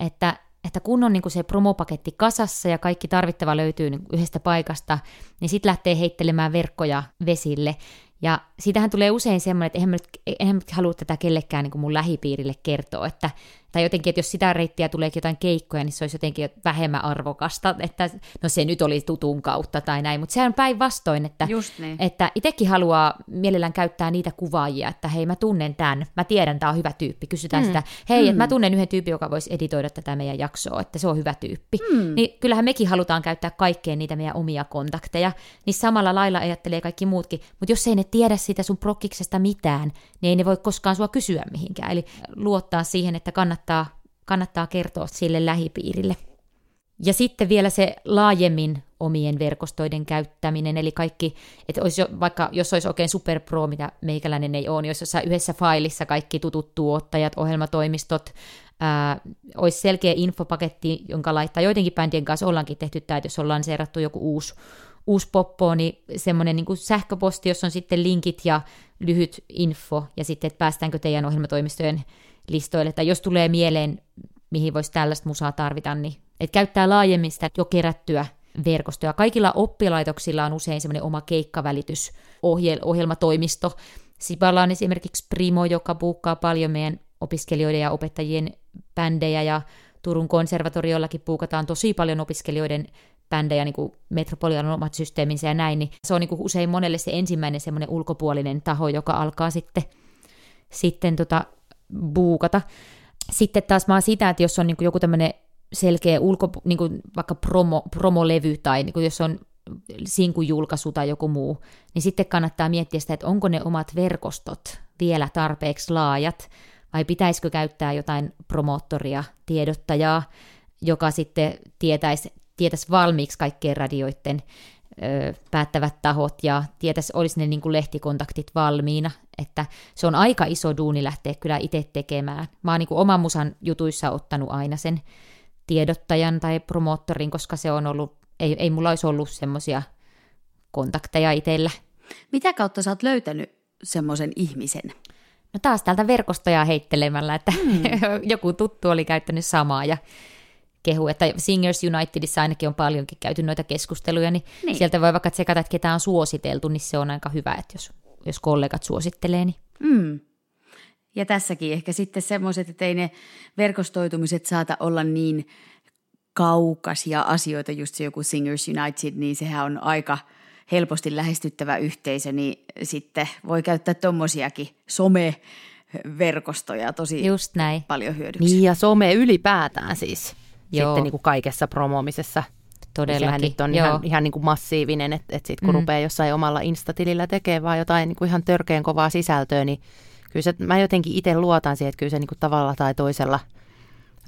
Että, että kun on niinku se promopaketti kasassa ja kaikki tarvittava löytyy niinku yhdestä paikasta, niin sitten lähtee heittelemään verkkoja vesille. Ja siitähän tulee usein semmoinen, että eihän mä nyt, eihän mä nyt halua tätä kellekään niin kuin mun lähipiirille kertoa, että, tai jotenkin, että jos sitä reittiä tulee jotain keikkoja, niin se olisi jotenkin vähemmän arvokasta, että no se nyt oli tutun kautta tai näin, mutta sehän on päinvastoin, että, Just niin. että itsekin haluaa mielellään käyttää niitä kuvaajia, että hei mä tunnen tämän, mä tiedän, tämä on hyvä tyyppi, kysytään mm. sitä, hei, mm. että mä tunnen yhden tyypin, joka voisi editoida tätä meidän jaksoa, että se on hyvä tyyppi. Mm. Niin kyllähän mekin halutaan käyttää kaikkeen niitä meidän omia kontakteja, niin samalla lailla ajattelee kaikki muutkin, mutta jos ei ne tiedä siitä sun prokkiksesta mitään, niin ei ne voi koskaan sua kysyä mihinkään, eli luottaa siihen, että kannattaa, kannattaa kertoa sille lähipiirille. Ja sitten vielä se laajemmin omien verkostoiden käyttäminen, eli kaikki, että olisi jo, vaikka jos olisi oikein superpro, mitä meikäläinen ei ole, niin olisi jossain yhdessä failissa kaikki tutut tuottajat, ohjelmatoimistot, ää, olisi selkeä infopaketti, jonka laittaa joidenkin bändien kanssa ollaankin tehty tämä, että jos on lanseerattu joku uusi, uusi poppo, niin semmoinen niin sähköposti, jossa on sitten linkit ja lyhyt info, ja sitten, että päästäänkö teidän ohjelmatoimistojen listoille, tai jos tulee mieleen, mihin voisi tällaista musaa tarvita, niin että käyttää laajemmin sitä jo kerättyä verkostoja. Kaikilla oppilaitoksilla on usein semmoinen oma keikkavälitysohjelmatoimisto. Sipalla on esimerkiksi Primo, joka buukkaa paljon meidän opiskelijoiden ja opettajien bändejä, ja Turun konservatoriollakin puukataan tosi paljon opiskelijoiden bändejä, niin kuin Metropolian omat systeeminsä ja näin, niin se on niin kuin usein monelle se ensimmäinen semmoinen ulkopuolinen taho, joka alkaa sitten, sitten tota, buukata. Sitten taas mä oon sitä, että jos on niin kuin joku tämmöinen selkeä ulko, niin kuin vaikka promo, promolevy tai niin kuin jos on sinkujulkaisu tai joku muu, niin sitten kannattaa miettiä sitä, että onko ne omat verkostot vielä tarpeeksi laajat, vai pitäisikö käyttää jotain promoottoria, tiedottajaa, joka sitten tietäisi, tietäisi valmiiksi kaikkien radioiden ö, päättävät tahot ja tietäisi, olisi ne niin kuin lehtikontaktit valmiina, että se on aika iso duuni lähteä kyllä itse tekemään. Mä oon niin kuin oman musan jutuissa ottanut aina sen tiedottajan tai promoottorin, koska se on ollut, ei, ei mulla olisi ollut semmoisia kontakteja itsellä. Mitä kautta sä oot löytänyt semmoisen ihmisen? No taas täältä verkostoja heittelemällä, että mm. joku tuttu oli käyttänyt samaa ja kehu, että Singers Unitedissa ainakin on paljonkin käyty noita keskusteluja, niin, niin. sieltä voi vaikka tsekata, että ketä on suositeltu, niin se on aika hyvä, että jos, jos kollegat suosittelee. Niin. Mm. Ja tässäkin ehkä sitten semmoiset, että ei ne verkostoitumiset saata olla niin kaukaisia asioita, just se joku Singers United, niin sehän on aika helposti lähestyttävä yhteisö, niin sitten voi käyttää tommosiakin some-verkostoja tosi Just näin. paljon hyödyksi. Niin ja some ylipäätään siis Joo. sitten niin kuin kaikessa promomisessa. Todellakin. Nyt on Joo. ihan, ihan niin kuin massiivinen, että, että sitten kun mm. rupeaa jossain omalla Instatilillä tekemään vaan jotain niin kuin ihan törkeän kovaa sisältöä, niin kyllä se, mä jotenkin itse luotan siihen, että kyllä se niin kuin tavalla tai toisella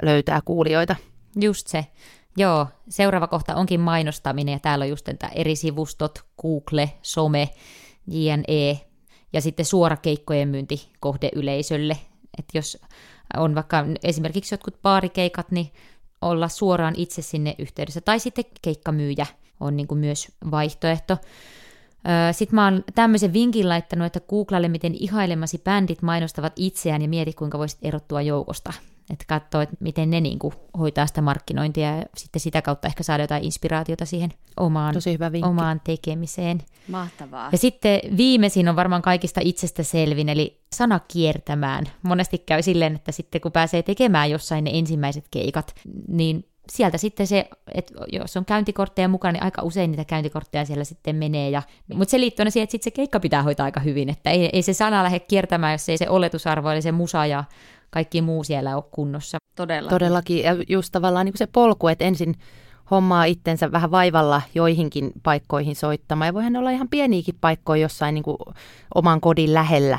löytää kuulijoita. Just se. Joo, seuraava kohta onkin mainostaminen ja täällä on just tämä eri sivustot, Google, some, JNE ja sitten suora keikkojen myynti kohdeyleisölle. Että jos on vaikka esimerkiksi jotkut baarikeikat, niin olla suoraan itse sinne yhteydessä. Tai sitten keikkamyyjä on niin kuin myös vaihtoehto. Sitten mä oon tämmöisen vinkin laittanut, että googlalle, miten ihailemasi bändit mainostavat itseään ja mieti, kuinka voisit erottua joukosta. Että katsoo, että miten ne niin kuin hoitaa sitä markkinointia ja sitten sitä kautta ehkä saada jotain inspiraatiota siihen omaan, Tosi hyvä omaan tekemiseen. Mahtavaa. Ja sitten viimeisin on varmaan kaikista itsestä selvin, eli sana kiertämään. Monesti käy silleen, että sitten kun pääsee tekemään jossain ne ensimmäiset keikat, niin sieltä sitten se, että jos on käyntikortteja mukana, niin aika usein niitä käyntikortteja siellä sitten menee. Ja, mutta se liittyy siihen, että sitten se keikka pitää hoitaa aika hyvin, että ei, ei se sana lähde kiertämään, jos ei se oletusarvo, eli se musa ja kaikki muu siellä ole kunnossa. Todella. Todellakin, ja just tavallaan niin kuin se polku, että ensin hommaa itsensä vähän vaivalla joihinkin paikkoihin soittamaan. Ja voihan olla ihan pieniäkin paikkoja jossain niin kuin oman kodin lähellä.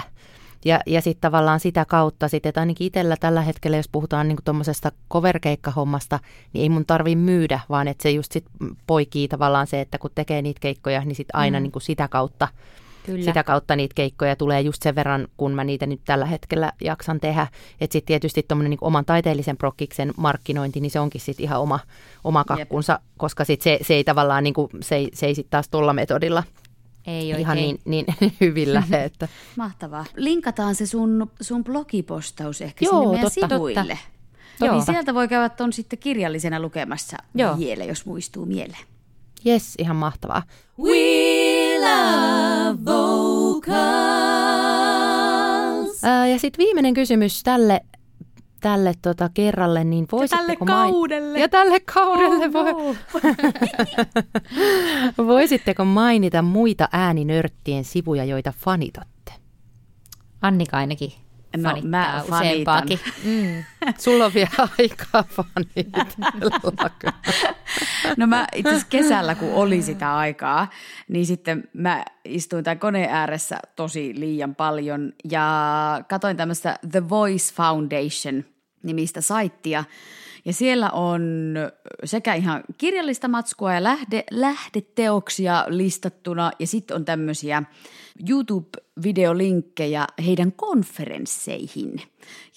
Ja, ja sitten tavallaan sitä kautta, sit, että ainakin itsellä tällä hetkellä, jos puhutaan niin tuommoisesta cover-keikkahommasta, niin ei mun tarvi myydä, vaan että se just sit poikii tavallaan se, että kun tekee niitä keikkoja, niin sitten aina mm. niin kuin sitä kautta Kyllä. Sitä kautta niitä keikkoja tulee just sen verran, kun mä niitä nyt tällä hetkellä jaksan tehdä. Että sitten tietysti tuommoinen niin oman taiteellisen prokkiksen markkinointi, niin se onkin sitten ihan oma, oma kakkunsa, Jep. koska sit se, se ei tavallaan, niin kuin, se, ei, se ei sitten taas tuolla metodilla ei ihan niin, niin hyvin lähde. Että. Mahtavaa. Linkataan se sun, sun blogipostaus ehkä Joo, sinne meidän totta, sivuille. Totta. Joo. Niin sieltä voi käydä tuon sitten kirjallisena lukemassa Joo. vielä, jos muistuu mieleen. Yes, ihan mahtavaa. We love vocals. Ää, ja sitten viimeinen kysymys tälle tälle tota kerralle, niin voisitteko... Ja tälle kaudelle. ja tälle kaudelle. Oh, voi... voisitteko mainita muita ääninörttien sivuja, joita fanitatte? Annika ainakin no, fanittaa mä useampaakin. Mm. Sulla on vielä aikaa fanitella. no mä itse asiassa kesällä, kun oli sitä aikaa, niin sitten mä istuin tämän koneen ääressä tosi liian paljon ja katoin tämmöistä The Voice Foundation nimistä saittia. Ja siellä on sekä ihan kirjallista matskua ja lähde, lähdeteoksia listattuna ja sitten on tämmöisiä YouTube-videolinkkejä heidän konferensseihin.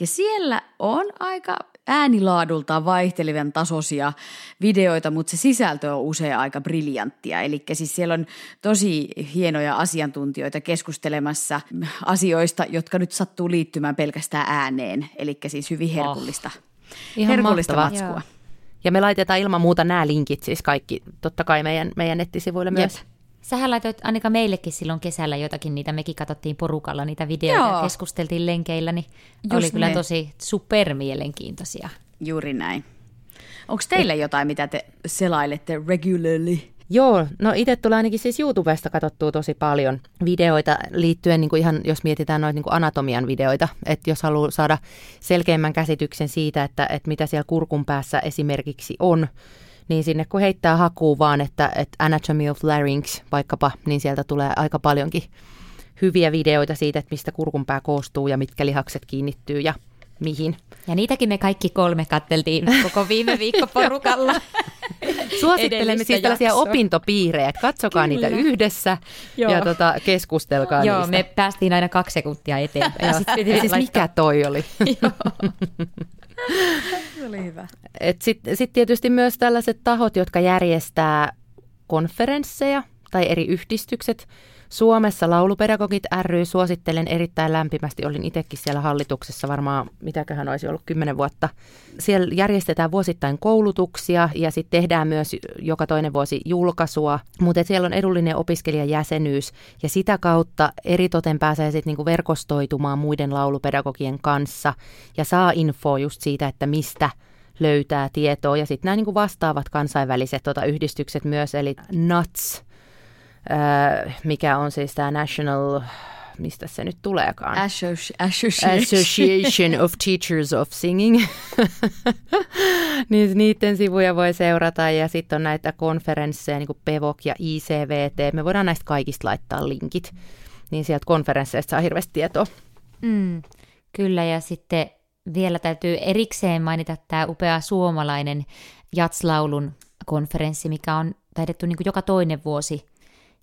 Ja siellä on aika äänilaadultaan vaihtelevan tasoisia videoita, mutta se sisältö on usein aika briljanttia. Eli siis siellä on tosi hienoja asiantuntijoita keskustelemassa asioista, jotka nyt sattuu liittymään pelkästään ääneen. Eli siis hyvin herkullista, oh. herkullista matskua. Joo. Ja me laitetaan ilman muuta nämä linkit siis kaikki, totta kai meidän, meidän nettisivuille myös. Sähän laitoit Annika meillekin silloin kesällä jotakin niitä, mekin katsottiin porukalla niitä videoita Joo. ja keskusteltiin lenkeillä, niin Just oli kyllä ne. tosi supermielenkiintoisia. Juuri näin. Onko teillä jotain, mitä te selailette regularly? Joo, no itse tulee ainakin siis YouTubesta katsottua tosi paljon videoita liittyen, niin kuin ihan jos mietitään noita niin anatomian videoita, että jos haluaa saada selkeimmän käsityksen siitä, että, että mitä siellä kurkun päässä esimerkiksi on, niin sinne kun heittää hakuun vaan, että, että Anatomy of Larynx vaikkapa, niin sieltä tulee aika paljonkin hyviä videoita siitä, että mistä kurkun pää koostuu ja mitkä lihakset kiinnittyy ja mihin. Ja niitäkin me kaikki kolme katteltiin koko viime viikko porukalla. Suosittelemme siis tällaisia jaksoa. opintopiirejä, että katsokaa Kyllä. niitä yhdessä Joo. ja tota, keskustelkaa Joo, niistä. me päästiin aina kaksi sekuntia eteenpäin. Joo. sit Ja siis mikä toi oli? Oli hyvä. Sitten sit tietysti myös tällaiset tahot, jotka järjestää konferensseja tai eri yhdistykset. Suomessa laulupedagogit ry suosittelen erittäin lämpimästi. Olin itsekin siellä hallituksessa varmaan, mitäköhän olisi ollut kymmenen vuotta. Siellä järjestetään vuosittain koulutuksia ja sitten tehdään myös joka toinen vuosi julkaisua. Mutta siellä on edullinen opiskelijajäsenyys ja sitä kautta eritoten pääsee sitten niinku verkostoitumaan muiden laulupedagogien kanssa ja saa infoa just siitä, että mistä löytää tietoa. Ja sitten nämä niinku vastaavat kansainväliset tota, yhdistykset myös, eli NUTS, mikä on siis tämä National, mistä se nyt tuleekaan? Associ- association. Association of Teachers of Singing. niin niiden sivuja voi seurata ja sitten on näitä konferensseja niin kuin PEVOK ja ICVT. Me voidaan näistä kaikista laittaa linkit. Niin sieltä konferensseista saa hirveästi tietoa. Mm, kyllä, ja sitten vielä täytyy erikseen mainita tämä upea suomalainen jatslaulun konferenssi, mikä on taidettu niin joka toinen vuosi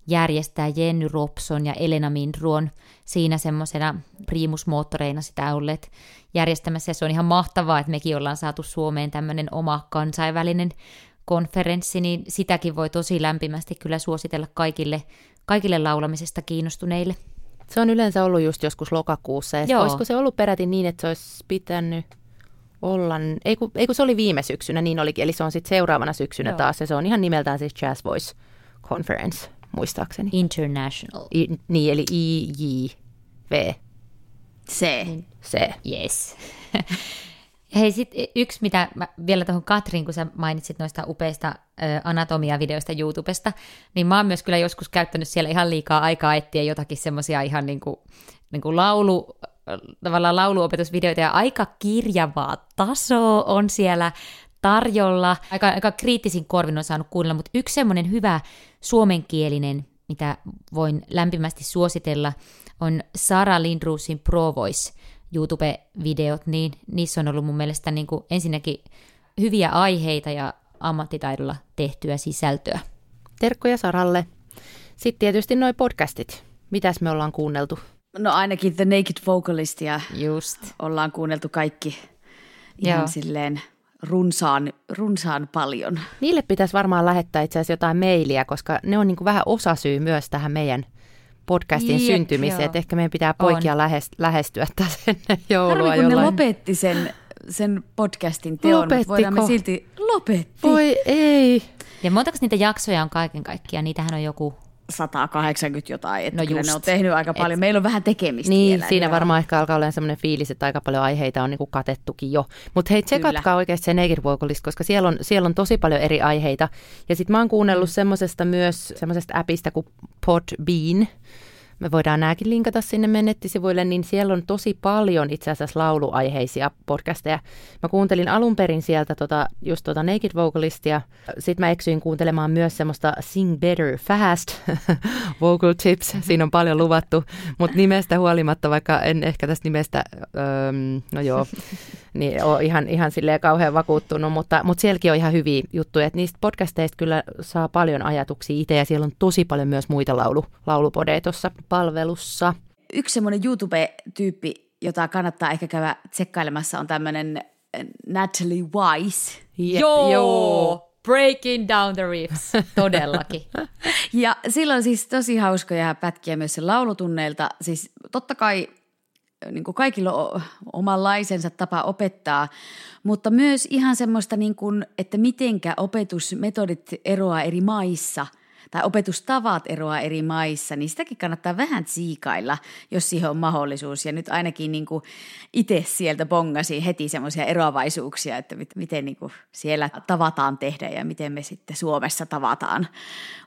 järjestää Jenny Robson ja Elena Mindruon siinä semmoisena primusmoottoreina sitä olleet järjestämässä. Ja se on ihan mahtavaa, että mekin ollaan saatu Suomeen tämmöinen oma kansainvälinen konferenssi, niin sitäkin voi tosi lämpimästi kyllä suositella kaikille, kaikille laulamisesta kiinnostuneille. Se on yleensä ollut just joskus lokakuussa. Ja Joo. olisiko se ollut peräti niin, että se olisi pitänyt olla, ei kun, ei kun se oli viime syksynä, niin olikin. Eli se on sitten seuraavana syksynä Joo. taas. Ja se on ihan nimeltään siis Jazz Voice Conference, muistaakseni. International. I, niin, eli IJV. Se. Se. Yes. Hei, sit yksi, mitä mä vielä tuohon Katrin, kun sä mainitsit noista upeista ö, anatomiavideoista YouTubesta, niin mä oon myös kyllä joskus käyttänyt siellä ihan liikaa aikaa etsiä jotakin semmoisia ihan niinku, niinku laulu, tavallaan lauluopetusvideoita ja aika kirjavaa tasoa on siellä tarjolla. Aika, aika kriittisin korvin on saanut kuunnella, mutta yksi semmoinen hyvä suomenkielinen, mitä voin lämpimästi suositella, on Sara Lindruusin Pro Voice YouTube-videot, niin niissä on ollut mun mielestä niin kuin ensinnäkin hyviä aiheita ja ammattitaidolla tehtyä sisältöä. Terkkoja Saralle. Sitten tietysti noi podcastit. Mitäs me ollaan kuunneltu? No ainakin The Naked Vocalistia Just. ollaan kuunneltu kaikki ihan Joo. silleen runsaan, runsaan paljon. Niille pitäisi varmaan lähettää itse asiassa jotain mailia, koska ne on niin kuin vähän osasyy myös tähän meidän podcastin Jep, syntymiseen. joo. Että ehkä meidän pitää poikia On. lähest- lähestyä tässä ennen joulua Harmi, kun ne jollain. lopetti sen, sen podcastin teon, mutta Lopettiko? voidaan me silti lopetti. Voi ei. Ja montako niitä jaksoja on kaiken kaikkiaan? Niitähän on joku... 180 jotain, että No kyllä just. ne on tehnyt aika paljon. Et- Meillä on vähän tekemistä Niin, vielä. siinä joo. varmaan ehkä alkaa olla sellainen fiilis, että aika paljon aiheita on niin kuin katettukin jo. Mutta hei, tsekatkaa Kyllä. oikeasti se Naked Vocalist, koska siellä on, siellä on tosi paljon eri aiheita. Ja sitten mä oon kuunnellut mm. semmoisesta myös, semmoisesta appista kuin Podbean. Me voidaan nääkin linkata sinne meidän nettisivuille, niin siellä on tosi paljon itse asiassa lauluaiheisia podcasteja. Mä kuuntelin alun perin sieltä tota, just tota Naked Vocalistia. Sitten mä eksyin kuuntelemaan myös semmoista Sing Better Fast vocal tips. Siinä on paljon luvattu, mutta nimestä huolimatta, vaikka en ehkä tästä nimestä, öö, no joo, niin ole ihan, ihan silleen kauhean vakuuttunut, mutta, mutta sielläkin on ihan hyviä juttuja. Et niistä podcasteista kyllä saa paljon ajatuksia itse ja siellä on tosi paljon myös muita laulu, laulupodeja tuossa palvelussa. Yksi semmoinen YouTube-tyyppi, jota kannattaa ehkä käydä tsekkailemassa, on tämmöinen Natalie Wise. Jep, Breaking down the riffs. Todellakin. Ja silloin siis tosi hauskoja pätkiä myös sen laulutunneilta. Siis totta kai niin kuin kaikilla on omanlaisensa tapa opettaa, mutta myös ihan semmoista, niin kuin, että mitenkä opetusmetodit eroaa eri maissa – tai opetustavat eroaa eri maissa, niin sitäkin kannattaa vähän siikailla, jos siihen on mahdollisuus. Ja nyt ainakin niin kuin itse sieltä bongasin heti semmoisia eroavaisuuksia, että miten niin kuin siellä tavataan tehdä ja miten me sitten Suomessa tavataan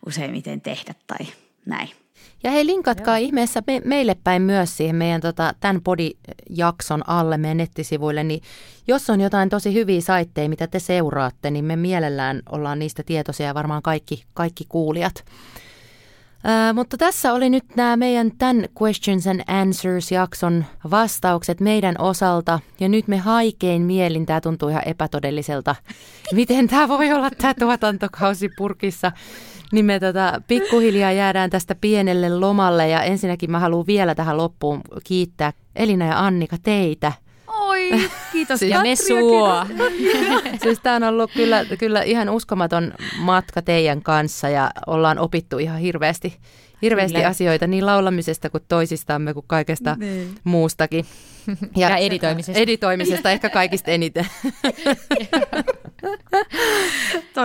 useimmiten tehdä tai näin. Ja hei, linkatkaa Joo. ihmeessä me, meille päin myös siihen meidän tota, tämän podijakson alle meidän nettisivuille, niin jos on jotain tosi hyviä saitteja, mitä te seuraatte, niin me mielellään ollaan niistä tietoisia ja varmaan kaikki, kaikki kuulijat. Ää, mutta tässä oli nyt nämä meidän tämän Questions and Answers-jakson vastaukset meidän osalta. Ja nyt me haikein mielin, tämä tuntuu ihan epätodelliselta. Miten tämä voi olla tämä tuotantokausi purkissa? Niin me tota, pikkuhiljaa jäädään tästä pienelle lomalle ja ensinnäkin mä haluan vielä tähän loppuun kiittää Elina ja Annika teitä. Oi, kiitos siis, Ja me sua. siis tämä on ollut kyllä, kyllä ihan uskomaton matka teidän kanssa ja ollaan opittu ihan hirveästi, hirveästi asioita niin laulamisesta kuin toisistamme kuin kaikesta niin. muustakin. Ja, ja editoimisesta. Editoimisesta ehkä kaikista eniten.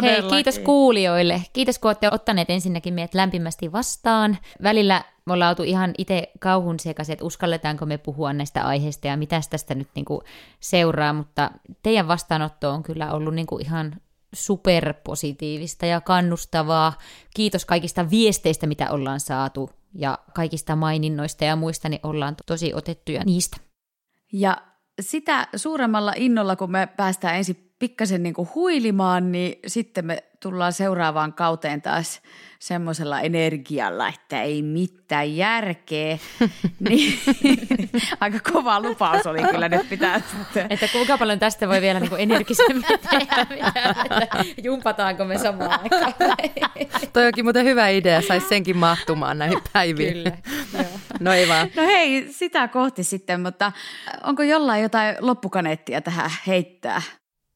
Hei, kiitos kuulijoille. Kiitos, kun olette ottaneet ensinnäkin meidät lämpimästi vastaan. Välillä me ollaan oltu ihan itse kauhun sekaisin, että uskalletaanko me puhua näistä aiheista ja mitä tästä nyt niinku seuraa, mutta teidän vastaanotto on kyllä ollut niinku ihan superpositiivista ja kannustavaa. Kiitos kaikista viesteistä, mitä ollaan saatu ja kaikista maininnoista ja muista, niin ollaan tosi otettuja niistä. Ja sitä suuremmalla innolla, kun me päästään ensin pikkasen niin huilimaan, niin sitten me tullaan seuraavaan kauteen taas semmoisella energialla, että ei mitään järkeä. niin, aika kova lupaus oli kyllä nyt pitää. Että kuinka paljon tästä voi vielä niin energisemmin tehdä, että jumpataanko me samaan aikaan. Toi onkin muuten hyvä idea, saisi senkin mahtumaan näihin päiviin. Kyllä, No ei vaan. No hei, sitä kohti sitten, mutta onko jollain jotain loppukaneettia tähän heittää?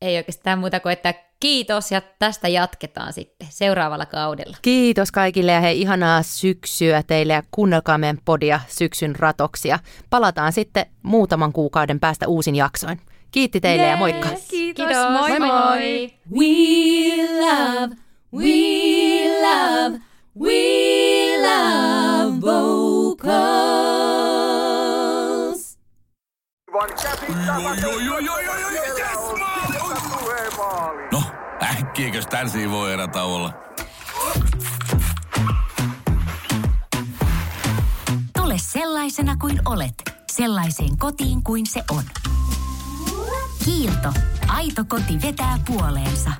Ei oikeastaan muuta kuin, että kiitos ja tästä jatketaan sitten seuraavalla kaudella. Kiitos kaikille ja hei ihanaa syksyä teille ja kuunnelkaa meidän podia syksyn ratoksia. Palataan sitten muutaman kuukauden päästä uusin jaksoin. Kiitti teille yes, ja moikka. Kiitos, kiitos. moi moi. moi. We love, we love, we love vocals. No, äkkiäkös tän voi erätauolla? Tule sellaisena kuin olet, sellaiseen kotiin kuin se on. Kiilto. Aito koti vetää puoleensa.